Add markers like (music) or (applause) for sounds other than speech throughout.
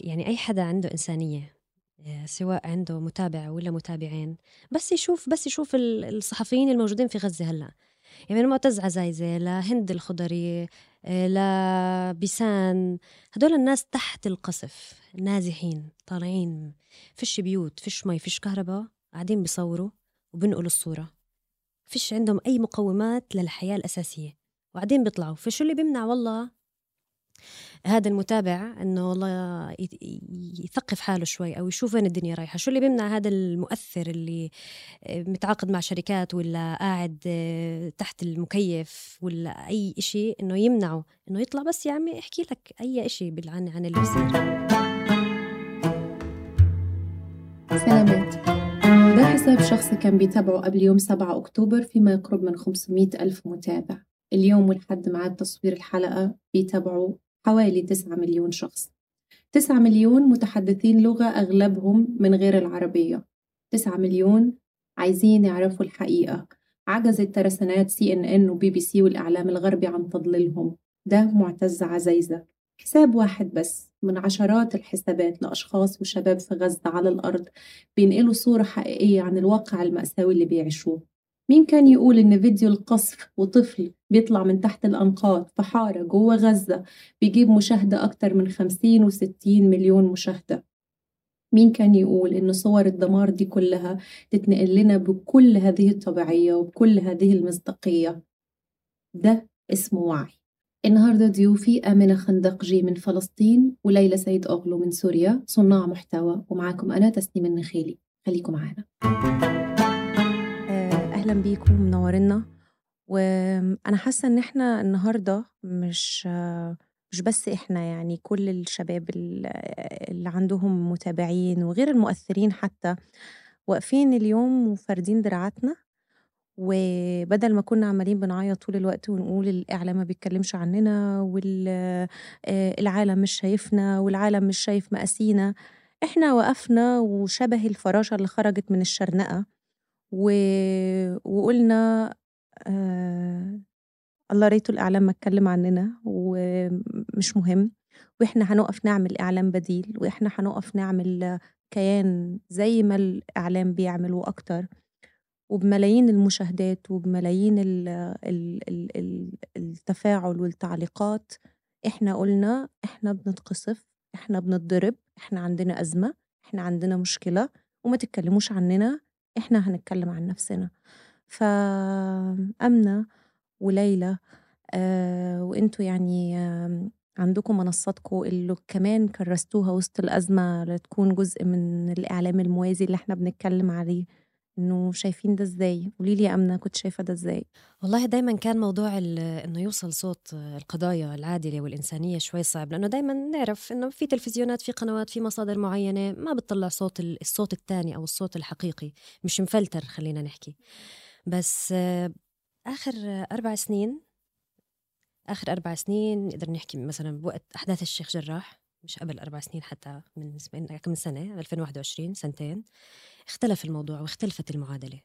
يعني أي حدا عنده إنسانية آه، سواء عنده متابع ولا متابعين بس يشوف بس يشوف الصحفيين الموجودين في غزة هلأ. يعني من معتز عزايزة لهند الخضري آه، لبيسان هدول الناس تحت القصف نازحين طالعين فيش بيوت فيش مي فيش كهرباء قاعدين بيصوروا وبنقلوا الصورة. فيش عندهم أي مقومات للحياة الأساسية. وبعدين بيطلعوا. فشو اللي بيمنع والله؟ هذا المتابع إنه والله يثقف حاله شوي أو يشوف وين الدنيا رايحة شو اللي بيمنع هذا المؤثر اللي آه، متعاقد مع شركات ولا قاعد آه، تحت المكيف ولا أي إشي إنه يمنعه إنه يطلع؟ بس يا عمي احكي لك أي إشي عن عن اللي بصير سلامات. ده حساب شخصي كان بيتابعه قبل يوم 7 أكتوبر فيما يقرب من 500 ألف متابع. اليوم ولحد ميعاد تصوير الحلقة بيتابعوا حوالي 9 مليون شخص. 9 مليون متحدثين لغة أغلبهم من غير العربية. 9 مليون عايزين يعرفوا الحقيقة. عجزت ترسانات سي إن إن وبي بي سي والإعلام الغربي عن تضليلهم. ده معتز عزيزة. حساب واحد بس من عشرات الحسابات لأشخاص وشباب في غزة على الأرض بينقلوا صورة حقيقية عن الواقع المأساوي اللي بيعيشوه. مين كان يقول إن فيديو القصف وطفل بيطلع من تحت الأنقاض في حارة جوه غزة بيجيب مشاهدة أكتر من خمسين وستين مليون مشاهدة؟ مين كان يقول إن صور الدمار دي كلها تتنقل لنا بكل هذه الطبيعية وبكل هذه المصداقية؟ ده اسمه وعي. النهاردة ضيوفي آمنة خندقجي من فلسطين وليلى سيد أغلو من سوريا صناع محتوى ومعاكم أنا تسنيم النخيلي. خليكم معانا. أهلا بيكم منورنا وأنا حاسة إن إحنا النهاردة مش مش بس إحنا يعني كل الشباب اللي عندهم متابعين وغير المؤثرين حتى واقفين اليوم وفاردين دراعاتنا. وبدل ما كنا عمالين بنعيط طول الوقت ونقول الإعلام ما بيتكلمش عننا والعالم مش شايفنا والعالم مش شايف مقاسينا إحنا وقفنا وشبه الفراشة اللي خرجت من الشرنقة. و... وقُلنا آه الله ريته الإعلام ما اتكلّم عنّنا ومش مهم، وإحنا هنُقف نعمل إعلام بديل، وإحنا هنُقف نعمل كيان زي ما الإعلام بيعمل وأكتر، وبملايين المشاهدات وبملايين ال ال ال ال التفاعل والتعليقات، إحنا قُلنا إحنا بنتقصف، إحنا بنتضرب، إحنا عندنا أزمة، إحنا عندنا مشكلة، وما تتكلّموش عنّنا إحنا هنتكلم عن نفسنا. فأمنة وليلى آه وإنتوا يعني آه عندكم منصاتكم اللي كمان كرستوها وسط الأزمة لتكون جزء من الإعلام الموازي اللي إحنا بنتكلم عليه. إنه شايفين ده إزاي؟ قولي لي يا أمنة كنت شايفة ده إزاي؟ والله دايما كان موضوع إنه يوصل صوت القضايا العادلة والإنسانية شوي صعب لأنه دايما نعرف إنه في تلفزيونات في قنوات في مصادر معينة ما بتطلع صوت الصوت الثاني أو الصوت الحقيقي مش مفلتر خلينا نحكي بس آخر أربع سنين آخر أربع سنين نقدر نحكي مثلا بوقت أحداث الشيخ جراح مش قبل أربع سنين حتى من كم سنة 2021 سنتين اختلف الموضوع واختلفت المعادلة.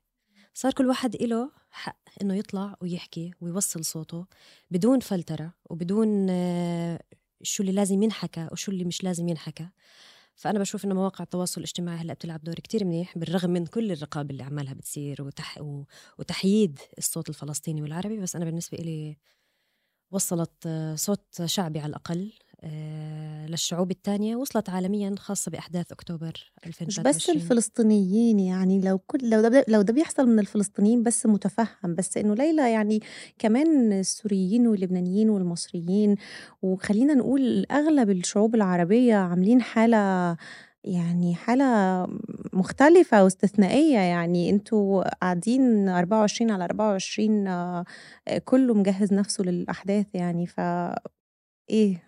صار كل واحد له حق إنه يطلع ويحكي ويوصل صوته بدون فلترة وبدون آه، شو اللي لازم ينحكى وشو اللي مش لازم ينحكى. فأنا بشوف إنه مواقع التواصل الاجتماعي هلأ بتلعب دور كتير منيح بالرغم من كل الرقابة اللي عمالها بتصير وتح... وتحييد الصوت الفلسطيني والعربي. بس أنا بالنسبة إلي وصلت آه، صوت شعبي على الأقل. للشعوب الثانية وصلت عالميا خاصة بأحداث أكتوبر 2023 مش بس الفلسطينيين يعني لو كل لو ده لو ده بيحصل من الفلسطينيين بس متفهم بس إنه ليلى يعني كمان السوريين واللبنانيين والمصريين وخلينا نقول أغلب الشعوب العربية عاملين حالة يعني حالة مختلفة واستثنائية يعني أنتوا قاعدين 24 على 24 آه، كله مجهز نفسه للأحداث يعني ف إيه؟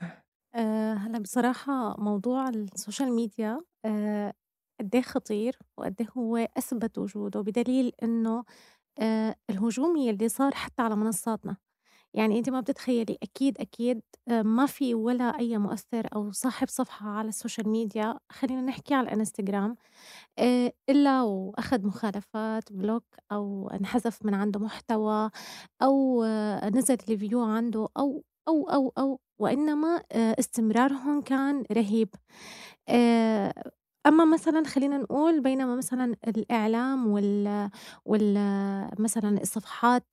آه، هلأ بصراحة موضوع ال social media آه، قد إيه خطير وقد إيه هو أثبت وجوده بدليل إنه آه، الهجوم يلّي صار حتى على منصاتنا، يعني أنتِ ما بتتخيّلي أكيد، أكيد ما في ولا أي مؤثّر أو صاحب صفحة على ال social media. خلّينا نحكي على الإنستجرام إلا وأخد مخالفات، block أو انحذف من عنده محتوى أو نزل الفيو عنده أو، أو، أو، أو. وإنما استمرارهم كان رهيب آه، أما مثلا خلينا نقول بينما مثلا الإعلام وال, وال مثلا الصفحات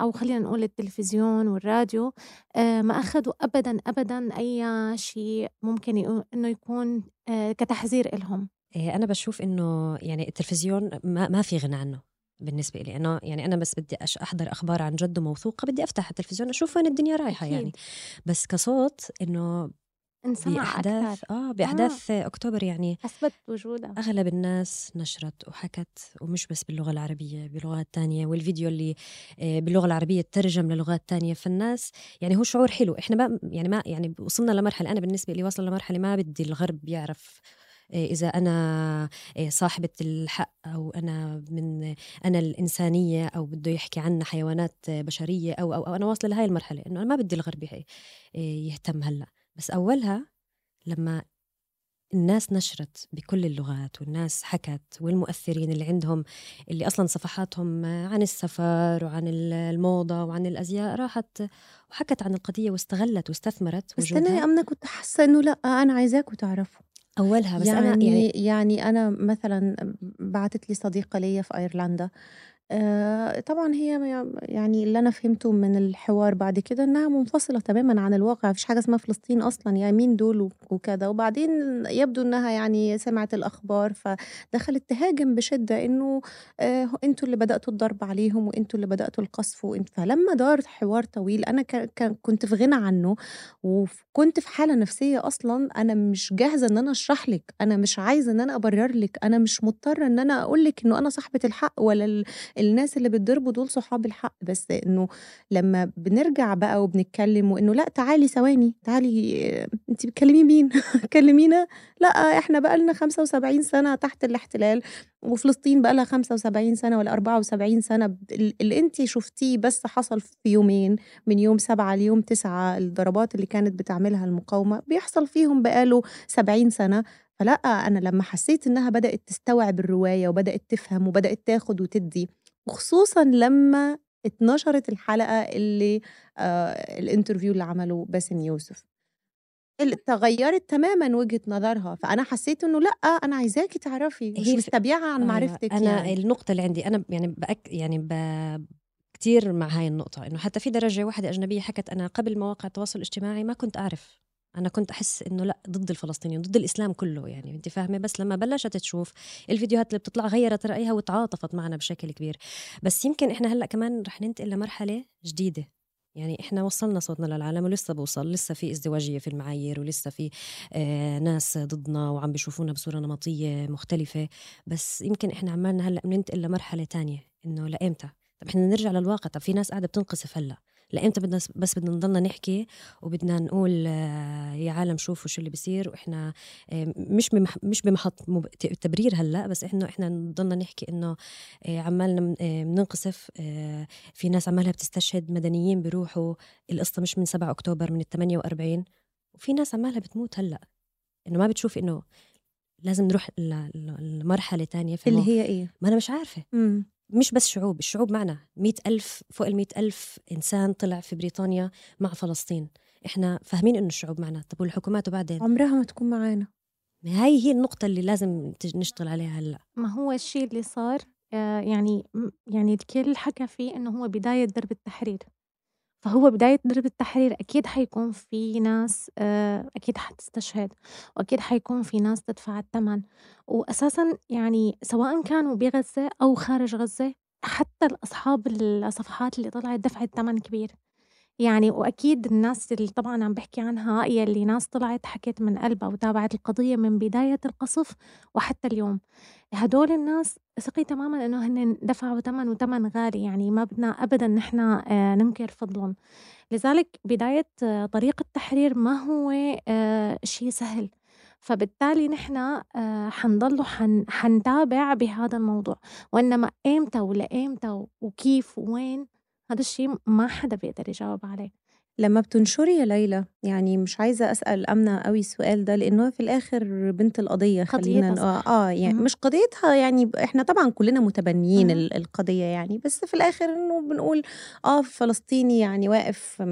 أو خلينا نقول التلفزيون والراديو آه، ما أخذوا أبدا أبدا أي شيء ممكن إنه يكون آه، كتحذير إلهم إيه، أنا بشوف إنه يعني التلفزيون ما, ما في غنى عنه بالنسبة لي أنا يعني أنا بس بدي أحضر أخبار عن جد موثوقة بدي أفتح التلفزيون أشوف وين الدنيا رايحة يعني. أكيد. يعني بس كصوت إنه انسمع بأحداث أكثر آه بأحداث آه. أكتوبر يعني أثبت وجودها أغلب الناس نشرت وحكت ومش بس باللغة العربية بلغات تانية والفيديو اللي آه، باللغة العربية ترجم للغات تانية فالناس يعني هو شعور حلو إحنا بقى يعني ما يعني وصلنا لمرحلة أنا بالنسبة لي وصل لمرحلة ما بدي الغرب يعرف آه، إذا أنا صاحبة الحق أو أنا من أنا الإنسانية أو بده يحكي عنا حيوانات بشرية أو, أو, أو أنا واصلة لهي المرحلة إنه أنا ما بدي الغرب يهتم هلأ. بس أولها لما الناس نشرت بكل اللغات والناس حكت والمؤثرين اللي عندهم اللي أصلا صفحاتهم عن السفر وعن الموضة وعن الأزياء راحت وحكت عن القضية واستغلت واستثمرت بس أنا يا امنه كنت حاسة إنه لأ أنا عايزاكم تعرفوا أولها بس يعني أنا يعني يعني أنا مثلا بعثت لي صديقة ليا في أيرلندا آه، طبعًا هي يعني اللي أنا فهمته من الحوار بعد كده إنها منفصلة تمامًا عن الواقع، ما فيش حاجة اسمها فلسطين أصلًا، يعني مين دول وكده، وبعدين يبدو إنها يعني سمعت الأخبار فدخلت تهاجم بشدة إنه آه أنتم اللي بدأتوا الضرب عليهم وأنتم اللي بدأتوا القصف وأنتم فلمّا دار حوار طويل أنا كنت في غنى عنه وكنت في حالة نفسية أصلًا أنا مش جاهزة إن أنا أشرح لِك، أنا مش عايزة إن أنا أبرر لِك، أنا مش مضطرة إن أنا أقول لِك إنه أنا صاحبة الحق ولا ال الناس اللي بتضربوا دول صحاب الحق بس إنه لمّا بنرجع بقى وبنتكلم وإنه لأ تعالي ثواني، تعالي أنتِ بتكلمي مين؟ (laughs) كلمينا؟ لأ إحنا بقى لنا 75 سنة تحت الاحتلال وفلسطين بقى لها 75 سنة والّا 74 سنة اللي أنتِ شُفتيه بس حصل في يومين من يوم 7 ليوم 9 الضربات اللي كانت بتعملها المقاومة بيحصل فيهم بقى له 70 سنة فلأ أنا لمّا حسيت إنها بدأت تستوعب الرواية وبدأت تفهم وبدأت تاخد وتدّي وخصوصًا لمّا اتنشرت الحلقة اللي آآ الinterview اللي عمله باسم يوسف. ال تغيّرت تمامًا وجهة نظرها، فأنا حسيت إنه لأ، أنا عايزاكِ تعرفي، مش هي مستبيعة عن أيوه، معرفتِك أنا يعني. النقطة اللي عندي أنا يعني بأك يعني ب كتير مع هاي النقطة، إنه حتى في درجة واحدة أجنبية حكت أنا قبل مواقع التواصل الاجتماعي ما كنت أعرف أنا كنت أحس إنه لأ ضد الفلسطينيين ضد الإسلام كله يعني انت فاهمة؟ بس لما بلشت تشوف الفيديوهات اللي بتطلع غيرت رأيها وتعاطفت معنا بشكل كبير. بس يمكن إحنا هلأ كمان رح ننتقل لمرحلة جديدة. يعني إحنا وصلنا صوتنا للعالم ولسه بوصل لسه في ازدواجية في المعايير ولسه في آه ناس ضدنا وعم بيشوفونا بصورة نمطية مختلفة. بس يمكن إحنا عمالنا هلأ بننتقل لمرحلة تانية إنه لإمتى؟ طب إحنا نرجع للواقع طب في ناس قاعدة بتنقصف هلأ. لامتى بدنا بس بدنا نضلنا نحكي وبدنا نقول آه، يا عالم شوفوا شو اللي بصير وإحنا آه، مش مش بمحط تبرير هلأ بس إحنا إحنا نضلنا نحكي إنه آه، عمالنا بننقصف في ناس عمالها بتستشهد مدنيين بيروحوا القصة مش من 7 أكتوبر من ال 48 وفي ناس عمالها بتموت هلأ إنه ما بتشوف إنه لازم نروح لمرحلة تانية في اللي هي إيه؟ ما أنا مش عارفة مم. مش بس شعوب الشعوب معنا. مئة ألف فوق المئة ألف إنسان طلع في بريطانيا مع فلسطين. إحنا فاهمين إنه الشعوب معنا. طب والحكومات وبعدين؟ عمرها ما تكون معانا. هاي هي النقطة اللي لازم نشتغل عليها هلأ. ما هو الشيء اللي صار آه، يعني يعني الكل حكى فيه إنه هو بداية درب التحرير. فهو بداية درب التحرير أكيد حيكون في ناس آه، أكيد حتستشهد وأكيد حيكون في ناس تدفع الثمن وأساسا يعني سواء كانوا بغزة أو خارج غزة حتى أصحاب الصفحات اللي طلعت دفعت ثمن كبير. يعني وأكيد الناس اللي طبعًا عم بحكي عنها يلّي ناس طلعت حكت من قلبها وتابعت القضية من بداية القصف وحتى اليوم، هدول الناس ثقي تمامًا إنه هن دفعوا ثمن وثمن غالي يعني ما بدنا أبدًا نحن آه، ننكر فضلهم، لذلك بداية آه، طريق التحرير ما هو آه، شي سهل، فبالتالي نحن حنضلوا حن حنتابع بهذا الموضوع، وإنما إمتى ولإمتى وكيف ووين هذا الشيء ما حدا بيقدر يجاوب عليه. لمّا بتنشري يا ليلى، يعني مش عايزة أسأل أمنة أوي السؤال ده، لإنه في الآخر بنت القضية خلّينا آه، آه، يعني مش قضيتها يعني إحنا طبعًا كلّنا متبنيين القضية يعني، بس في الآخر إنه بنقول آه فلسطيني يعني واقف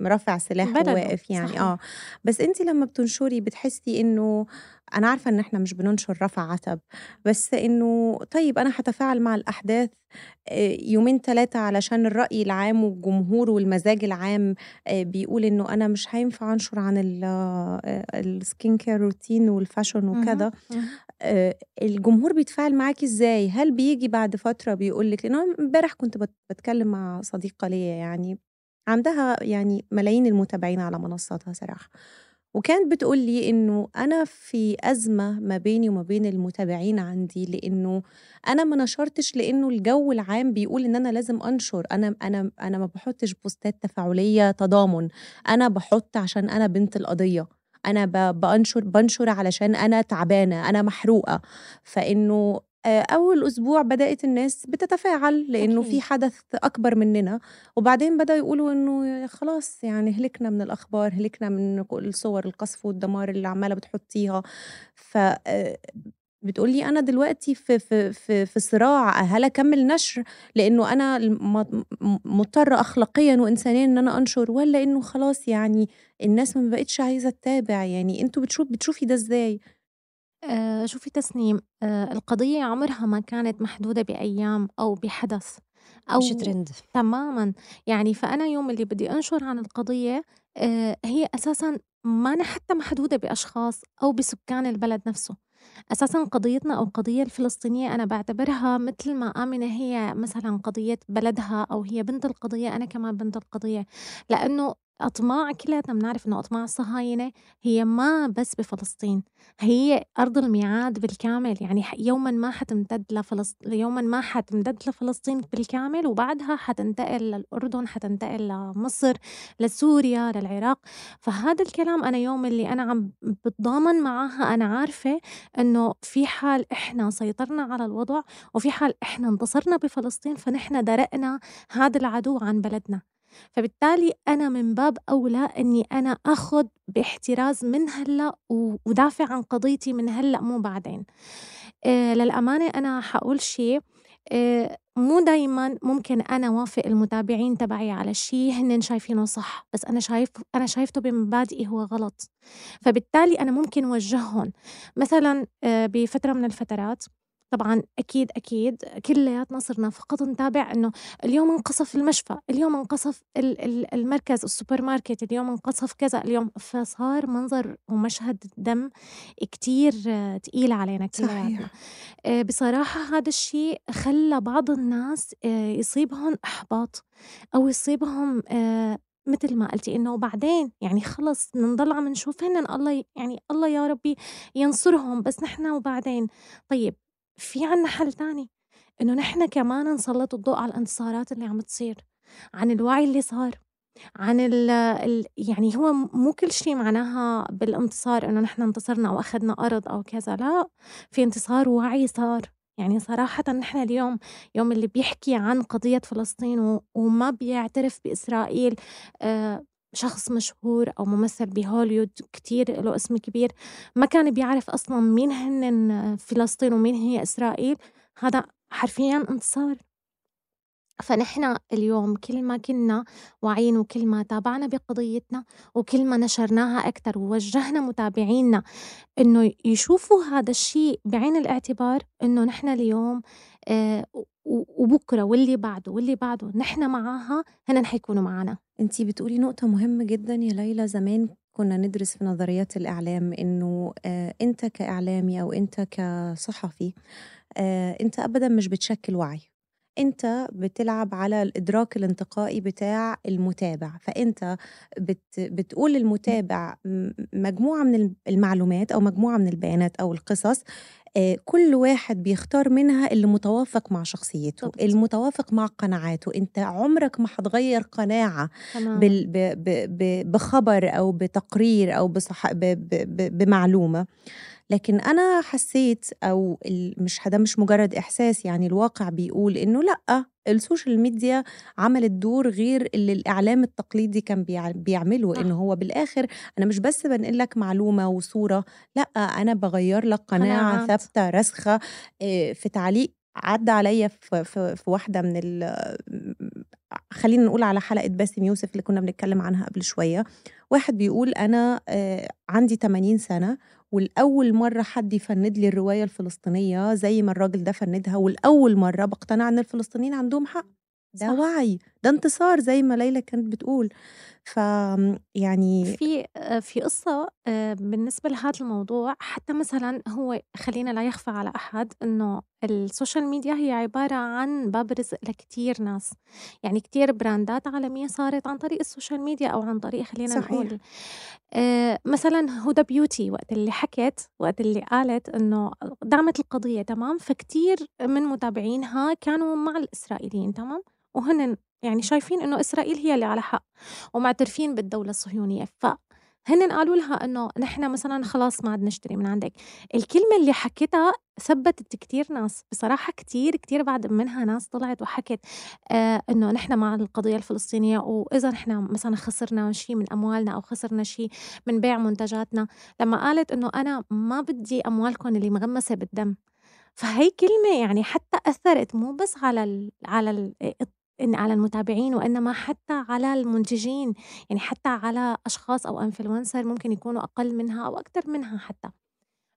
رافع سلاح وواقف يعني صحيح. آه، بس أنتِ لمّا بتنشري بتحسّي إنه أنا عارفة إن إحنا مش بننشر رفع عتب بس إنه طيب أنا هتفاعل مع الأحداث يومين ثلاثة علشان الرأي العام والجمهور والمزاج العام بيقول إنه أنا مش هينفع أنشر عن ال skin care routine وال fashion وكذا الجمهور بيتفاعل معاكي إزاي؟ هل بيجي بعد فترة بيقول لك؟ لأنه امبارح كنت بتكلم مع صديقة ليا يعني عندها يعني ملايين المتابعين على منصاتها صراحة. وكانت بتقول لي إنه أنا في أزمة ما بيني وما بين المتابعين عندي لإنه أنا ما نشرتش لإنه الجو العام بيقول إن أنا لازم أنشر. أنا أنا أنا ما بحطش بوستات تفاعلية تضامن. أنا بحط عشان أنا بنت القضية. أنا بنشر بنشر علشان أنا تعبانة أنا محروقة. فإنه أول أسبوع بدأت الناس بتتفاعل لإنه في حدث أكبر مننا وبعدين بدأوا يقولوا إنه خلاص يعني هلكنا من الأخبار هلكنا من الصور القصف والدمار اللي عمالة بتحطيها. ف بتقولي أنا دلوقتي في في في في صراع هل أكمل نشر؟ لإنه أنا مضطرة أخلاقيا وإنسانيا إن أنا أنشر ولا إنه خلاص يعني الناس ما بقتش عايزة تتابع؟ يعني أنتوا بتشوف بتشوفي ده إزاي؟ آه شوفي تسنيم آه القضية عمرها ما كانت محدودة بأيام أو بحدث أو مش ترند. تماما. يعني فأنا يوم اللي بدي أنشر عن القضية آه هي أساسا ما حتى محدودة بأشخاص أو بسكان البلد نفسه. أساسا قضيتنا أو القضية الفلسطينية أنا بعتبرها مثل ما آمنة هي مثلا قضية بلدها أو هي بنت القضية أنا كمان بنت القضية. لأنه أطماع كلّياتنا بنعرف إنه أطماع الصهاينة هي ما بس بفلسطين، هي أرض الميعاد بالكامل، يعني يومًا ما حتمتد لفلس يومًا ما حتمتد لفلسطين بالكامل وبعدها حتنتقل للأردن، حتنتقل لمصر، لسوريا، للعراق، فهذا الكلام أنا يوم اللي أنا عم بتضامن معاها أنا عارفة إنه في حال إحنا سيطرنا على الوضع وفي حال إحنا انتصرنا بفلسطين فنحن درأنا هذا العدو عن بلدنا. فبالتالي أنا من باب أولى إني أنا آخُد باحتراز من هلّأ ودافع عن قضيتي من هلّأ مو بعدين. آه للأمانة أنا حقول شي آه مو دايمًا ممكن أنا وافق المتابعين تبعي على شي هنّن شايفينه صح، بس أنا شايف أنا شايفته بمبادئي هو غلط، فبالتالي أنا ممكن وجّههم. مثلًا آه بفترة من الفترات طبعًا أكيد، أكيد كلّياتنا صرنا فقط نتابع إنه اليوم انقصف المشفى، اليوم انقصف ال ال المركز السوبر ماركت، اليوم انقصف كذا، اليوم فصار منظر ومشهد دم كتير تقيل علينا كلّياتنا. آه، بصراحة هذا الشيء خلّى بعض الناس آه، يصيبهم إحباط أو يصيبهم آه، مثل ما قلتي إنه وبعدين يعني خلص نضل عم نشوف هنّن الله يعني الله يا ربي ينصرهم بس نحن وبعدين. طيب في عنا حل تاني إنه نحن كمان نسلط الضوء على الانتصارات اللي عم تصير عن الوعي اللي صار عن ال ال يعني هو مو كل شيء معناها بالانتصار إنه نحن انتصرنا أو أخذنا أرض أو كذا لا في انتصار ووعي صار. يعني صراحة نحن اليوم يوم اللي بيحكي عن قضية فلسطين وما بيعترف بإسرائيل آه شخص مشهور أو ممثل بهوليود كتير له اسم كبير ما كان بيعرف أصلا مين هن فلسطين ومين هي إسرائيل. هذا حرفيا انتصار. فنحن اليوم كل ما كنا واعيين وكل ما تابعنا بقضيتنا وكل ما نشرناها أكثر ووجهنا متابعينا إنه يشوفوا هذا الشيء بعين الاعتبار إنه نحن اليوم آه وبكرة واللي بعده واللي بعده نحن معاها هن حيكونوا معنا أنتِ بتقولي نقطة مهمة جدًا يا ليلى، زمان كنا ندرس في نظريات الإعلام إنه آه، أنت كإعلامي أو أنت كصحفي آه، أنت أبدًا مش بتشكِّل وعي، أنت بتلعب على الإدراك الانتقائي بتاع المتابع، فأنت بت بتقول للمتابع مجموعة من المعلومات أو مجموعة من البيانات أو القصص آه، كل واحد بيختار منها اللي متوافق مع شخصيته طبعا. المتوافق مع قناعاته. أنت عمرك ما هتغير قناعة بال ب ب ب بخبر أو بتقرير أو بصح ب ب ب بمعلومة. لكن أنا حسيت أو مش ده مش مجرد إحساس يعني الواقع بيقول إنه لأ ال social media عملت دور غير اللي الإعلام التقليدي كان بيعمله انه هو بالآخر أنا مش بس بنقل لك معلومة وصورة لأ أنا بغير لك قناعة ثابتة راسخة في تعليق عدى عليا في, في, في واحدة من ال خلينا نقول على حلقة باسم يوسف اللي كنا بنتكلم عنها قبل شوية. واحد بيقول أنا آه، عندي 80 سنة والأول مرة حد يفند لي الرواية الفلسطينية زي ما الراجل ده فندها والأول مرة بقتنع إن الفلسطينيين عندهم حق ده صح. وعي ده انتصار زي ما ليلى كانت بتقول. ف يعني في في قصة آه، بالنسبة لهذا الموضوع حتى مثلا هو خلينا لا يخفى على أحد إنه ال social media هي عبارة عن باب رزق لكتير ناس. يعني كتير brand ات عالمية صارت عن طريق ال social media أو عن طريق خلينا صحيح. نقول آه، مثلا هدى بيوتي وقت اللي حكت وقت اللي قالت إنه دعمت القضية تمام فكتير من متابعينها كانوا مع الإسرائيليين تمام؟ وهن يعني شايفين إنه إسرائيل هي اللي على حق ومعترفين بالدولة الصهيونية. فهن قالوا لها إنه نحن مثلا خلاص ما عاد نشتري من عندك. الكلمة اللي حكيتها ثبتت كتير ناس بصراحة كتير كتير بعد منها ناس طلعت وحكت آه إنه نحن مع القضية الفلسطينية وإذا نحن مثلا خسرنا شيء من أموالنا أو خسرنا شيء من بيع منتجاتنا. لما قالت إنه أنا ما بدي أموالكم اللي مغمسة بالدم. فهي كلمة يعني حتى أثرت مو بس على ال على ال إن على المتابعين وإنما حتى على المنتجين يعني حتى على أشخاص أو انفلونسر ممكن يكونوا أقل منها أو أكتر منها حتى.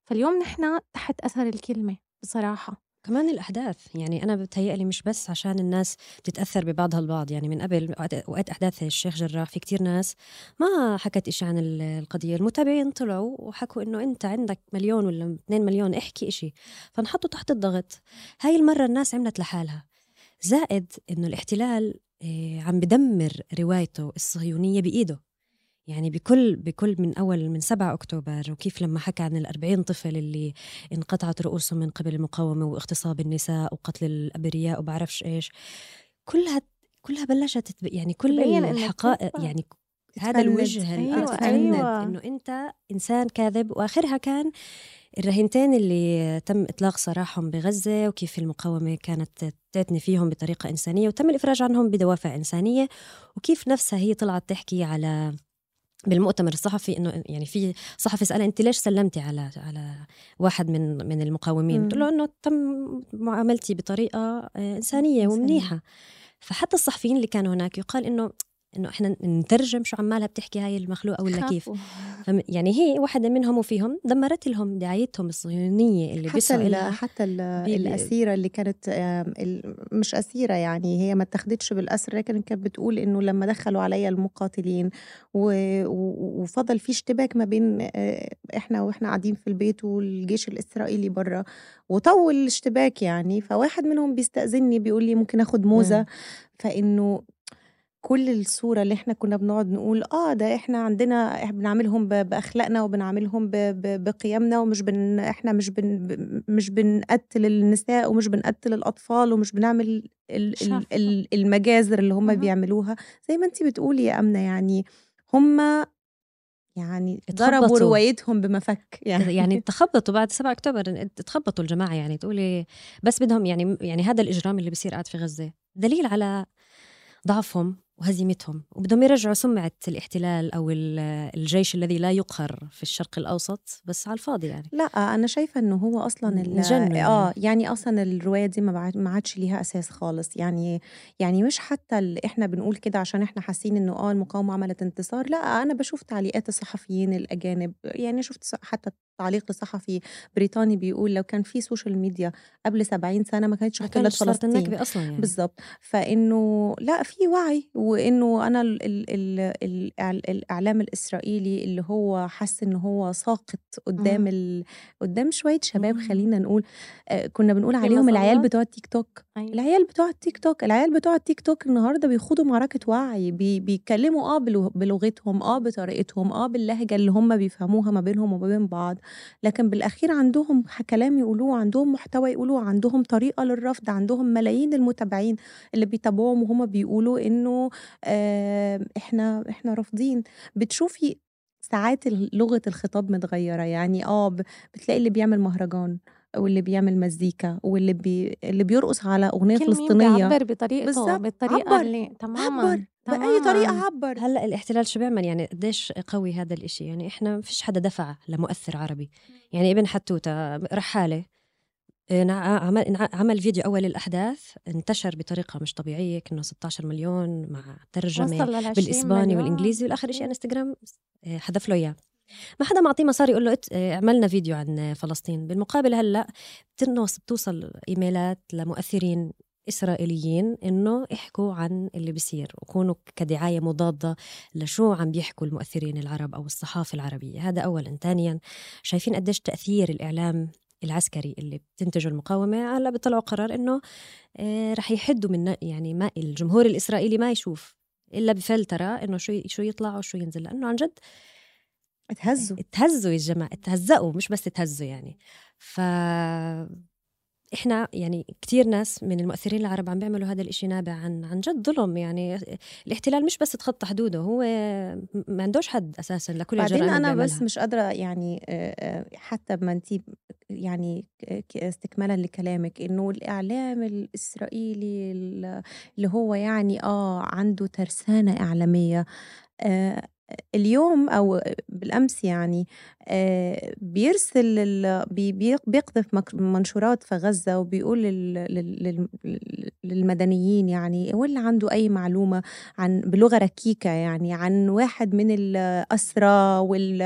فاليوم نحن تحت أثر الكلمة بصراحة. كمان الأحداث يعني أنا بتهيألي مش بس عشان الناس بتتأثر ببعضها البعض يعني من قبل وقت- أحداث الشيخ جراح في كتير ناس ما حكت إشي عن ال- القضية. المتابعين طلعوا وحكوا إنه أنت عندك مليون ولا 2 مليون احكي إشي. فنحطوا تحت الضغط. هاي المرة الناس عملت لحالها. زائد إنه الاحتلال آه، عم بدمر روايته الصهيونية بإيده يعني بكل بكل من أول من 7 أكتوبر وكيف لما حكى عن ال40 طفل اللي انقطعت رؤوسهم من قبل المقاومة واغتصاب النساء وقتل الأبرياء وبعرفش إيش كلها كلها بلشت يعني كل الحقائق. يعني هذا. الوجه أيوة، أيوة أيوة. إنه أنت إنسان كاذب وآخرها كان الرهينتين اللي تم إطلاق سراحهم بغزة وكيف المقاومة كانت تعتني فيهم بطريقة إنسانية وتم الإفراج عنهم بدوافع إنسانية وكيف نفسها هي طلعت تحكي على بالمؤتمر الصحفي إنه يعني في صحفي سألها أنت ليش سلمتي على على واحد من من المقاومين. قلت له إنه تم معاملتي بطريقة آه، إنسانية إنسانية. ومنيحة فحتى الصحفيين اللي كانوا هناك يقال إنه إنه إحنا نترجم شو عمالها بتحكي هاي المخلوقة ولا كيف. يعني هي واحدة منهم وفيهم دمرت لهم دعايتهم الصهيونية اللي حتى بيسعوا ال لها. حتى ال بي- الأسيرة اللي كانت مش أسيرة يعني هي ما اتخذتش بالأسر لكن كانت بتقول إنه لما دخلوا عليا المقاتلين وفضل في اشتباك ما بين آه، إحنا وإحنا قاعدين في البيت والجيش الإسرائيلي برا. وطول الاشتباك يعني فواحد منهم بيستأذني بيقول لي ممكن آخد موزة. مم. كل الصورة اللي إحنا كنا بنقعد نقول آه ده إحنا عندنا إح- بنعملهم ب- بأخلاقنا وبنعملهم ب- ب- بقيمنا ومش بن إحنا مش بن ب- مش بنقتل النساء ومش بنقتل الأطفال ومش بنعمل ال ال. ال المجازر اللي هم. بيعملوها زي ما انت بتقولي يا أمنة يعني هم يعني ضربوا. روايتهم بمفك (laughs) يعني يعني تخبطوا بعد 7 أكتوبر تخبطوا الجماعة يعني تقولي بس بدهم يعني يعني هذا الإجرام اللي بيصير قاعد في غزة دليل على ضعفهم وهزيمتهم. وبدهم يرجعوا سمعة الاحتلال أو ال- الجيش الذي لا يقهر في الشرق الأوسط بس على الفاضي يعني. لا أنا شايفة إنه هو انجنوا يعني. آه يعني أصلا الرواية دي ما عادش ليها أساس خالص. يعني يعني مش حتى اللي إحنا بنقول كده عشان إحنا حاسين إنه آه المقاومة عملت انتصار. لا أنا بشوف تعليقات الصحفيين الأجانب يعني شفت حتى تعليق لصحفي بريطاني بيقول لو كان في social media قبل 70 سنة ما كانتش احتلت فلسطين النكبة أصلا يعني بالظبط فإنه لا في وعي وإنه أنا ال ال ال ال الإعلام الإسرائيلي اللي هو حس إن هو ساقط قدام. ال قدام شوية شباب. خلينا نقول آه كنا بنقول عليهم العيال. بتوع التيك توك أيوة. العيال بتوع التيك توك العيال بتوع التيك توك النهارده بيخوضوا معركة وعي بي بيتكلموا آه بلغ- بلغتهم آه بطريقتهم آه باللهجة اللي هم بيفهموها ما بينهم وما بين بعض. لكن بالأخير عندهم كلام يقولوه عندهم محتوى يقولوه عندهم طريقة للرفض عندهم ملايين المتابعين اللي بيتابعوهم وهم بيقولوا إنه آه إحنا إحنا رافضين. بتشوفي ساعات لغة الخطاب متغيرة يعني آه بتلاقي اللي بيعمل مهرجان. واللي بيعمل مزيكا واللي بي اللي بيرقص على أغنية كل مين فلسطينية بيعبر بطريقته بالظبط. بالطريقة عبر. اللي تماما عبر بأي طريقة تماماً. عبر هلأ الاحتلال شو بيعمل يعني قديش قوي هذا الإشي يعني إحنا ما فيش حدا دفع لمؤثر عربي يعني ابن حتوتة رحالة نع- عمل نع- عمل فيديو أول الاحداث انتشر بطريقة مش طبيعية كأنه 16 مليون مع ترجمة وصل لل 20 بالإسباني مليون. والإنجليزي والآخر شيء إنستغرام آه، حذف له إياه ما حدا معطيه مصاري يقول له عملنا فيديو عن فلسطين. بالمقابل هلأ بتوصل إيميلات لمؤثرين إسرائيليين إنه يحكوا عن اللي بيصير وكونوا كدعاية مضادة لشو عم بيحكوا المؤثرين العرب أو الصحافة العربية. هذا أولا. ثانيا شايفين قديش تأثير الإعلام العسكري اللي بتنتجه المقاومة هلأ بيطلعوا قرار إنه آه رح يحدوا من يعني ما الجمهور الإسرائيلي ما يشوف إلا بفلترة إنه شو شو يطلع وشو ينزل. لأنه عن جد تهزوا تهزوا يا جماعة تهزقوا مش بس تهزوا يعني. ف إحنا يعني كثير ناس من المؤثرين العرب عم بيعملوا هذا الإشي نابع عن عن جد ظلم يعني. الاحتلال مش بس تخطى حدوده هو ما عندوش حد أساسا لكل بعدين أنا بس مش قادرة يعني حتى ما انت يعني استكمالا لكلامك إنه الإعلام الإسرائيلي اللي هو يعني آه عنده ترسانة إعلامية اليوم أو بالأمس يعني بيرسل بيقذف منشورات في غزة وبيقول للمدنيين يعني واللي عنده أي معلومة عن بلغة ركيكة يعني عن واحد من الأسرى وال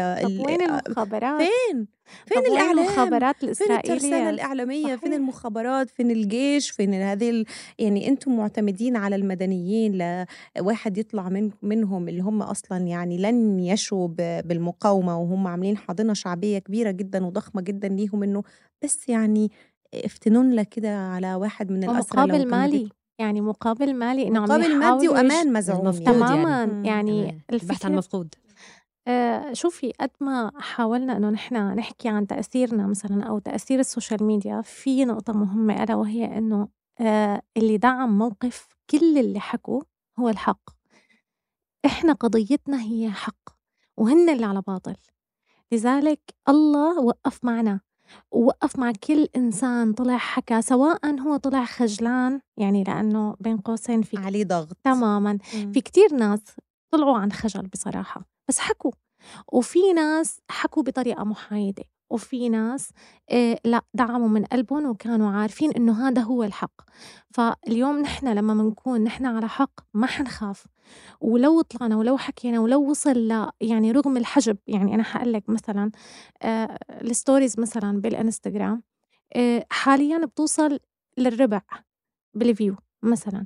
وين المخابرات؟ فين؟ فين طب الإعلام؟ المخابرات الإسرائيلية؟ فين الترسانة الإعلامية؟ صحيح. فين المخابرات؟ فين الجيش؟ فين هذه يعني أنتم معتمدين على المدنيين لواحد يطلع من منهم اللي هم أصلا يعني لن يشوا بالمقاومة وهم عاملين حاضنة شعبية كبيرة جدا وضخمة جدا ليهم إنه بس يعني افتنون لك كده على واحد من الأسرى مقابل مالي يعني مقابل مالي انه مقابل مادي وأمان مزعوم تماما يعني, يعني البحث عن مفقود آه شوفي قد ما حاولنا إنه نحن نحكي عن تأثيرنا مثلًا أو تأثير ال social media، في نقطة مهمة ألا وهي إنه آه اللي دعم موقف كل اللي حكوا هو الحق. إحنا قضيتنا هي حق وهن اللي على باطل، لذلك الله وقّف معنا، ووقّف مع كل إنسان طلع حكى سواء هو طلع خجلان يعني لإنه بين قوسين في عليه ضغط. تمامًا، إمم. في كتير ناس طلعوا عن خجل بصراحة. بس حكوا. وفي ناس حكوا بطريقة محايدة وفي ناس إيه لا دعموا من قلبهم وكانوا عارفين إنه هذا هو الحق. فاليوم نحن لما بنكون نحن على حق ما حنخاف. ولو طلعنا ولو حكينا ولو وصل ل يعني رغم الحجب يعني أنا حقول لك مثلا آه ال stories مثلا بالإنستغرام آه حاليا بتوصل للربع بال view مثلا.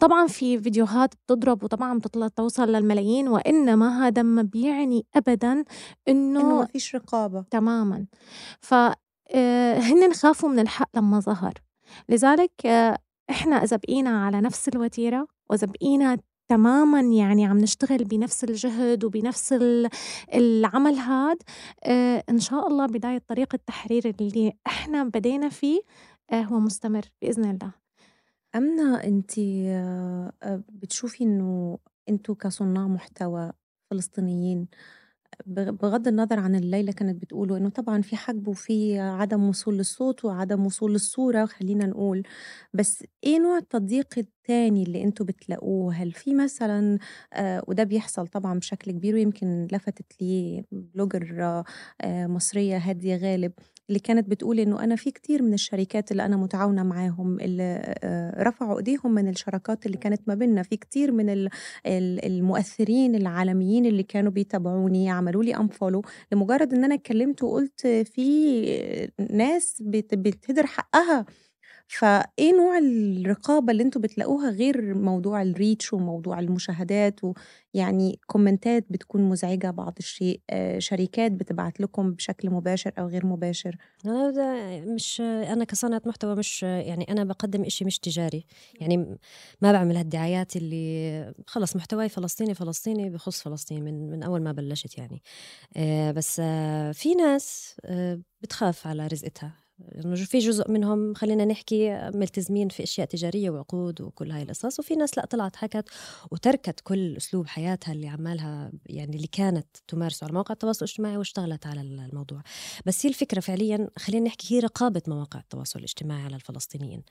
طبعا في فيديوهات بتضرب وطبعا بتطلع توصل للملايين وإنما هذا ما بيعني أبدا إنه إنه ما فيش رقابة. تماما. فهن خافوا من الحق لما ظهر. لذلك آه، إحنا إذا بقينا على نفس الوتيرة وإذا بقينا تماما يعني عم نشتغل بنفس الجهد وبنفس العمل هاد آه، إن شاء الله بداية طريق التحرير اللي إحنا بدينا فيه آه، هو مستمر بإذن الله. أمنة أنتِ بتشوفي إنه أنتم كصُناع محتوى فلسطينيين بغض النظر عن الليلة كانت بتقولوا إنه طبعًا في حجب وفي عدم وصول للصوت وعدم وصول للصورة خلّينا نقول، بس إيه نوع التضييق التاني اللي أنتم بتلاقوه؟ هل في مثلًا آه وده بيحصل طبعًا بشكل كبير ويمكن لفتت ليه بلوجر آه مصرية هادية غالب. اللي كانت بتقول إنه أنا في كتير من الشركات اللي أنا متعاونة معاهم اللي رفعوا إيديهم من الشراكات اللي كانت ما بيننا. في كتير من المؤثرين العالميين اللي كانوا بيتابعوني عملوا لي أنفولو لمجرد إن أنا اتكلمت وقلت في ناس بتهدر حقها. فإيه نوع الرقابة اللي أنتم بتلاقوها غير موضوع الريتش وموضوع المشاهدات؟ ويعني كومنتات بتكون مزعجة بعض الشيء آه، شركات بتبعت لكم بشكل مباشر أو غير مباشر؟ أنا مش أنا كصانعة محتوى مش يعني أنا بقدم إشي مش تجاري. يعني ما بعمل هالدعايات اللي خلص محتواي فلسطيني فلسطيني بخص فلسطين من من أول ما بلشت يعني. آه، بس آه، في ناس بتخاف على رزقتها. لأنه في جزء منهم خلينا نحكي ملتزمين في أشياء تجارية وعقود وكل هاي القصص وفي ناس لا طلعت حكت وتركت كل أسلوب حياتها اللي عمالها يعني اللي كانت تمارسه على مواقع التواصل الاجتماعي واشتغلت على الموضوع. بس هي الفكرة فعليا خلينا نحكي هي رقابة مواقع التواصل الاجتماعي على الفلسطينيين.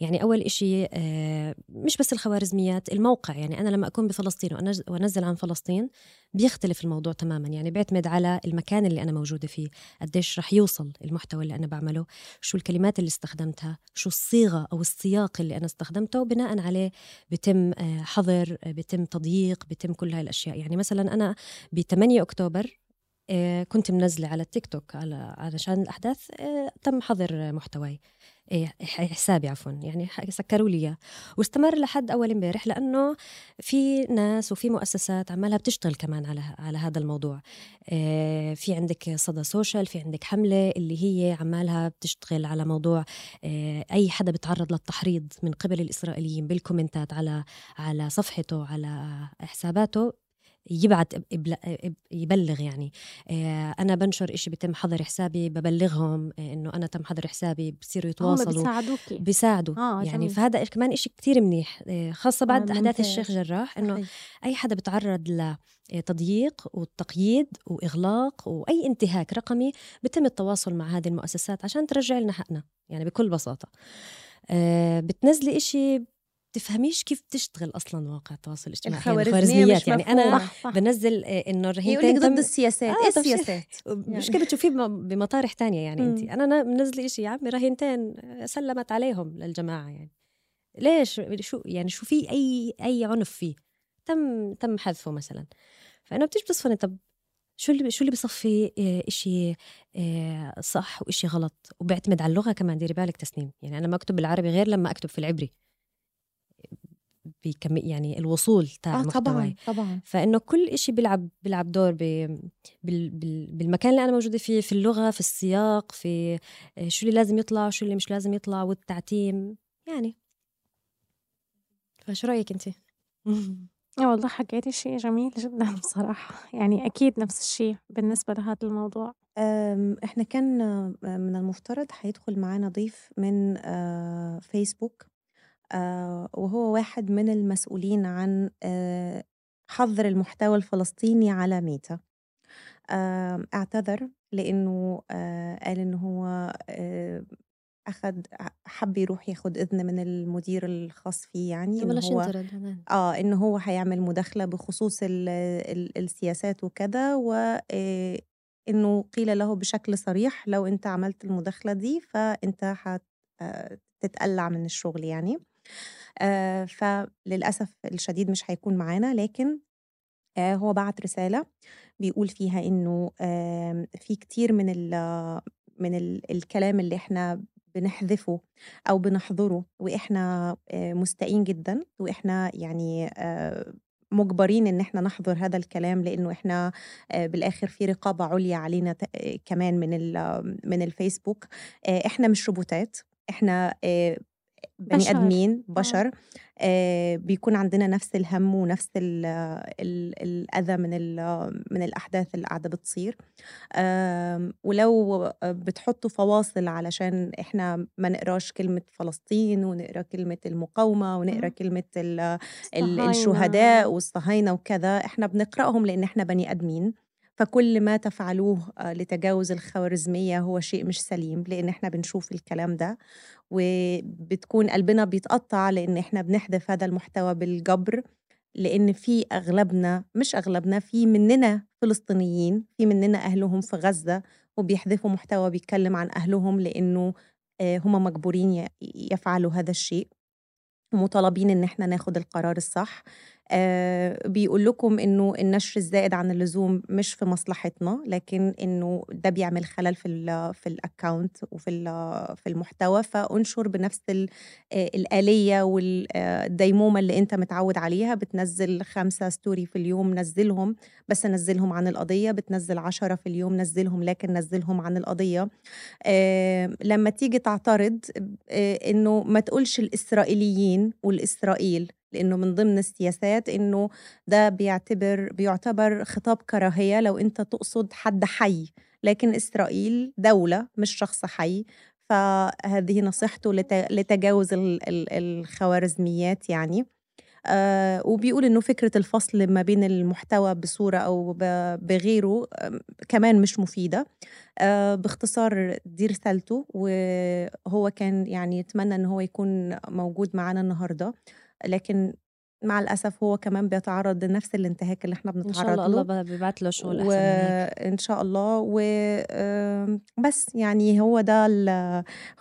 يعني أول إشي آه، مش بس الخوارزميات الموقع يعني أنا لما أكون بفلسطين وأنزل عن فلسطين بيختلف الموضوع تماما. يعني بيعتمد على المكان اللي أنا موجودة فيه قديش رح يوصل المحتوى اللي أنا بعمله. شو الكلمات اللي استخدمتها شو الصيغة أو السياق اللي أنا استخدمته وبناء عليه بتم آه، حظر بتم تضييق بتم كل هاي الأشياء. يعني مثلا أنا ب 8 أكتوبر آه، كنت منزلة على التيك توك على علشان الأحداث آه، تم حظر محتواي. حسابي عفوا يعني سكروا لي إياه. واستمر لحد أول امبارح لأنه في ناس وفي مؤسسات عمالها بتشتغل كمان على على هذا الموضوع. إيه، في عندك صدى سوشيال في عندك حملة اللي هي عمالها بتشتغل على موضوع إيه، أي حدا بتعرض للتحريض من قبل الإسرائيليين بالكومنتات على على صفحته على حساباته. يبعت يبلغ يعني. آه، أنا بنشر إشي بتم حظر حسابي ببلغهم آه، إنه أنا تم حظر حسابي بصيروا يتواصلوا بيساعدوكي. بيساعدوا. آه يعني جميل. فهذا كمان إشي كتير منيح. آه، خاصة بعد آه أحداث الشيخ جراح إنه أي حدا بتعرض لتضييق والتقييد وإغلاق وأي انتهاك رقمي بتم التواصل مع هذه المؤسسات عشان ترجع لنا حقنا يعني بكل بساطة. بتنزلي إشي تفهميش كيف تشتغل أصلا مواقع التواصل الاجتماعي الخوارزميات يعني أنا بنزل آه، إنه رهينتين ضد السياسات. آه إيه السياسات؟ مش كده بتشوفيه بمطارح تانية يعني انت. أنا منزلة شيء يا عمي رهينتين سلمت عليهم للجماعة. يعني ليش؟ شو يعني شو في أي أي عنف فيه؟ تم تم حذفه مثلا. فأنا بتيجي بتصفني طب شو اللي شو اللي بصفي آه، إشي صح وإشي غلط. وبيعتمد على اللغة كمان ديري بالك تسنيم. يعني أنا ما أكتب بالعربي غير لما أكتب في العبري. بكم يعني الوصول تاع آه طبعا طبعا. فإنه كل إشي بيلعب بيلعب دور ب... بال... بال... بالمكان اللي أنا موجودة فيه في اللغة في السياق في آه، شو اللي لازم يطلع وشو اللي مش لازم يطلع والتعتيم يعني. فشو رأيك انت؟ آه والله حكيتي شيء جميل جدا (laughs) بصراحة. يعني أكيد نفس الشيء بالنسبة لهذا الموضوع. إحنا كان آه، من المفترض حيدخل معانا ضيف من آه، فيسبوك آه، وهو واحد من المسؤولين عن آه، حظر المحتوى الفلسطيني على ميتا. اعتذر لأنه آه، قال إن هو أخد حب يروح ياخد إذن من المدير الخاص فيه يعني إن هو آه إن هو هيعمل مداخلة بخصوص ال ال السياسات وكذا وإنه قيل له بشكل صريح لو أنت عملت المداخلة دي فأنت هتتقلع من الشغل يعني. فللأسف الشديد مش هيكون معانا لكن آه، هو بعت رسالة بيقول فيها إنه في كتير من من ال الكلام اللي إحنا بنحذفه أو بنحظره وإحنا آه، مستائين جدا وإحنا يعني مجبرين إن إحنا نحظر هذا الكلام لأنه إحنا بالآخر في رقابة عليا علينا كمان من من الفيسبوك إحنا مش روبوتات إحنا بني بشر. آدمين آه. بشر آه بيكون عندنا نفس الهم ونفس ال ال الأذى من من الأحداث اللي قاعدة بتصير آه ولو بتحطوا فواصل علشان إحنا ما نقراش كلمة فلسطين ونقرا كلمة المقاومة ونقرا. كلمة ال الشهداء والصهاينة وكذا إحنا بنقرأهم لأن إحنا بني آدمين فكل ما تفعلوه آه، لتجاوز الخوارزمية هو شيء مش سليم لأن إحنا بنشوف الكلام ده وبتكون قلبنا بيتقطع لأن إحنا بنحذف هذا المحتوى بالجبر لأن في أغلبنا مش أغلبنا في مننا فلسطينيين في مننا أهلهم في غزة وبيحذفوا محتوى بيتكلم عن أهلهم لأنه آه، هم مجبورين يفعلوا هذا الشيء ومطالبين إن إحنا ناخد القرار الصح. بيقول لكم إنه النشر الزائد عن اللزوم مش في مصلحتنا لكن إنه ده بيعمل خلل في ال في الاكونت وفي في المحتوى فانشر بنفس آه، الآلية والديمومه اللي أنت متعود عليها. بتنزل خمسة ستوري في اليوم نزلهم بس نزلهم عن القضية. بتنزل عشرة في اليوم نزلهم لكن نزلهم عن القضية. آه لما تيجي تعترض آه إنه ما تقولش الإسرائيليين والإسرائيل. لأنه من ضمن السياسات إنه ده بيعتبر بيعتبر خطاب كراهية لو أنت تقصد حد حي لكن إسرائيل دولة مش شخص حي. فهذه نصيحته لتجاوز الخوارزميات يعني. آه وبيقول إنه فكرة الفصل ما بين المحتوى بصورة أو بغيره كمان مش مفيدة. آه باختصار دي رسالته وهو كان يعني يتمنى إن هو يكون موجود معنا النهارده. لكن مع الأسف هو كمان بيتعرض لنفس الانتهاك اللي إحنا إن شاء بنتعرض الله له الله بيبعت له شغل أحسن وإن شاء الله و آم، بس يعني هو ده ال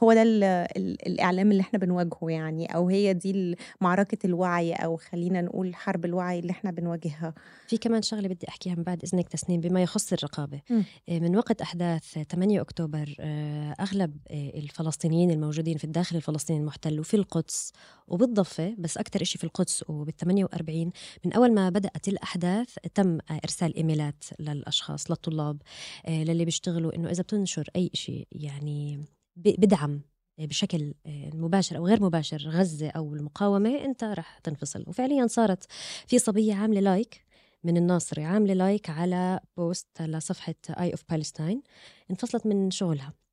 هو ده ال ال الإعلام اللي إحنا بنواجهه يعني أو هي دي ال معركة الوعي أو خلّينا نقول حرب الوعي اللي إحنا بنواجهها. في كمان شغلة بدي أحكيها من بعد إذنك تسنيم بما يخص الرقابة إمم. آه، من وقت أحداث 8 أكتوبر آه، أغلب آه، الفلسطينيين الموجودين في الداخل الفلسطيني المحتل وفي القدس وبالضفة بس أكتر إشي في القدس وبال 48 من أول ما بدأت الأحداث تم آه، إرسال إيميلات للأشخاص للطلاب آه، للي بيشتغلوا إنه إذا بتنشر أي إشي يعني بدعم بشكل آه، مباشر أو غير مباشر غزة أو المقاومة أنت رح تنفصل. وفعليا صارت في صبية عاملة like من الناصرة عاملة like على post لصفحة Eye of Palestine انفصلت من شغلها. آه،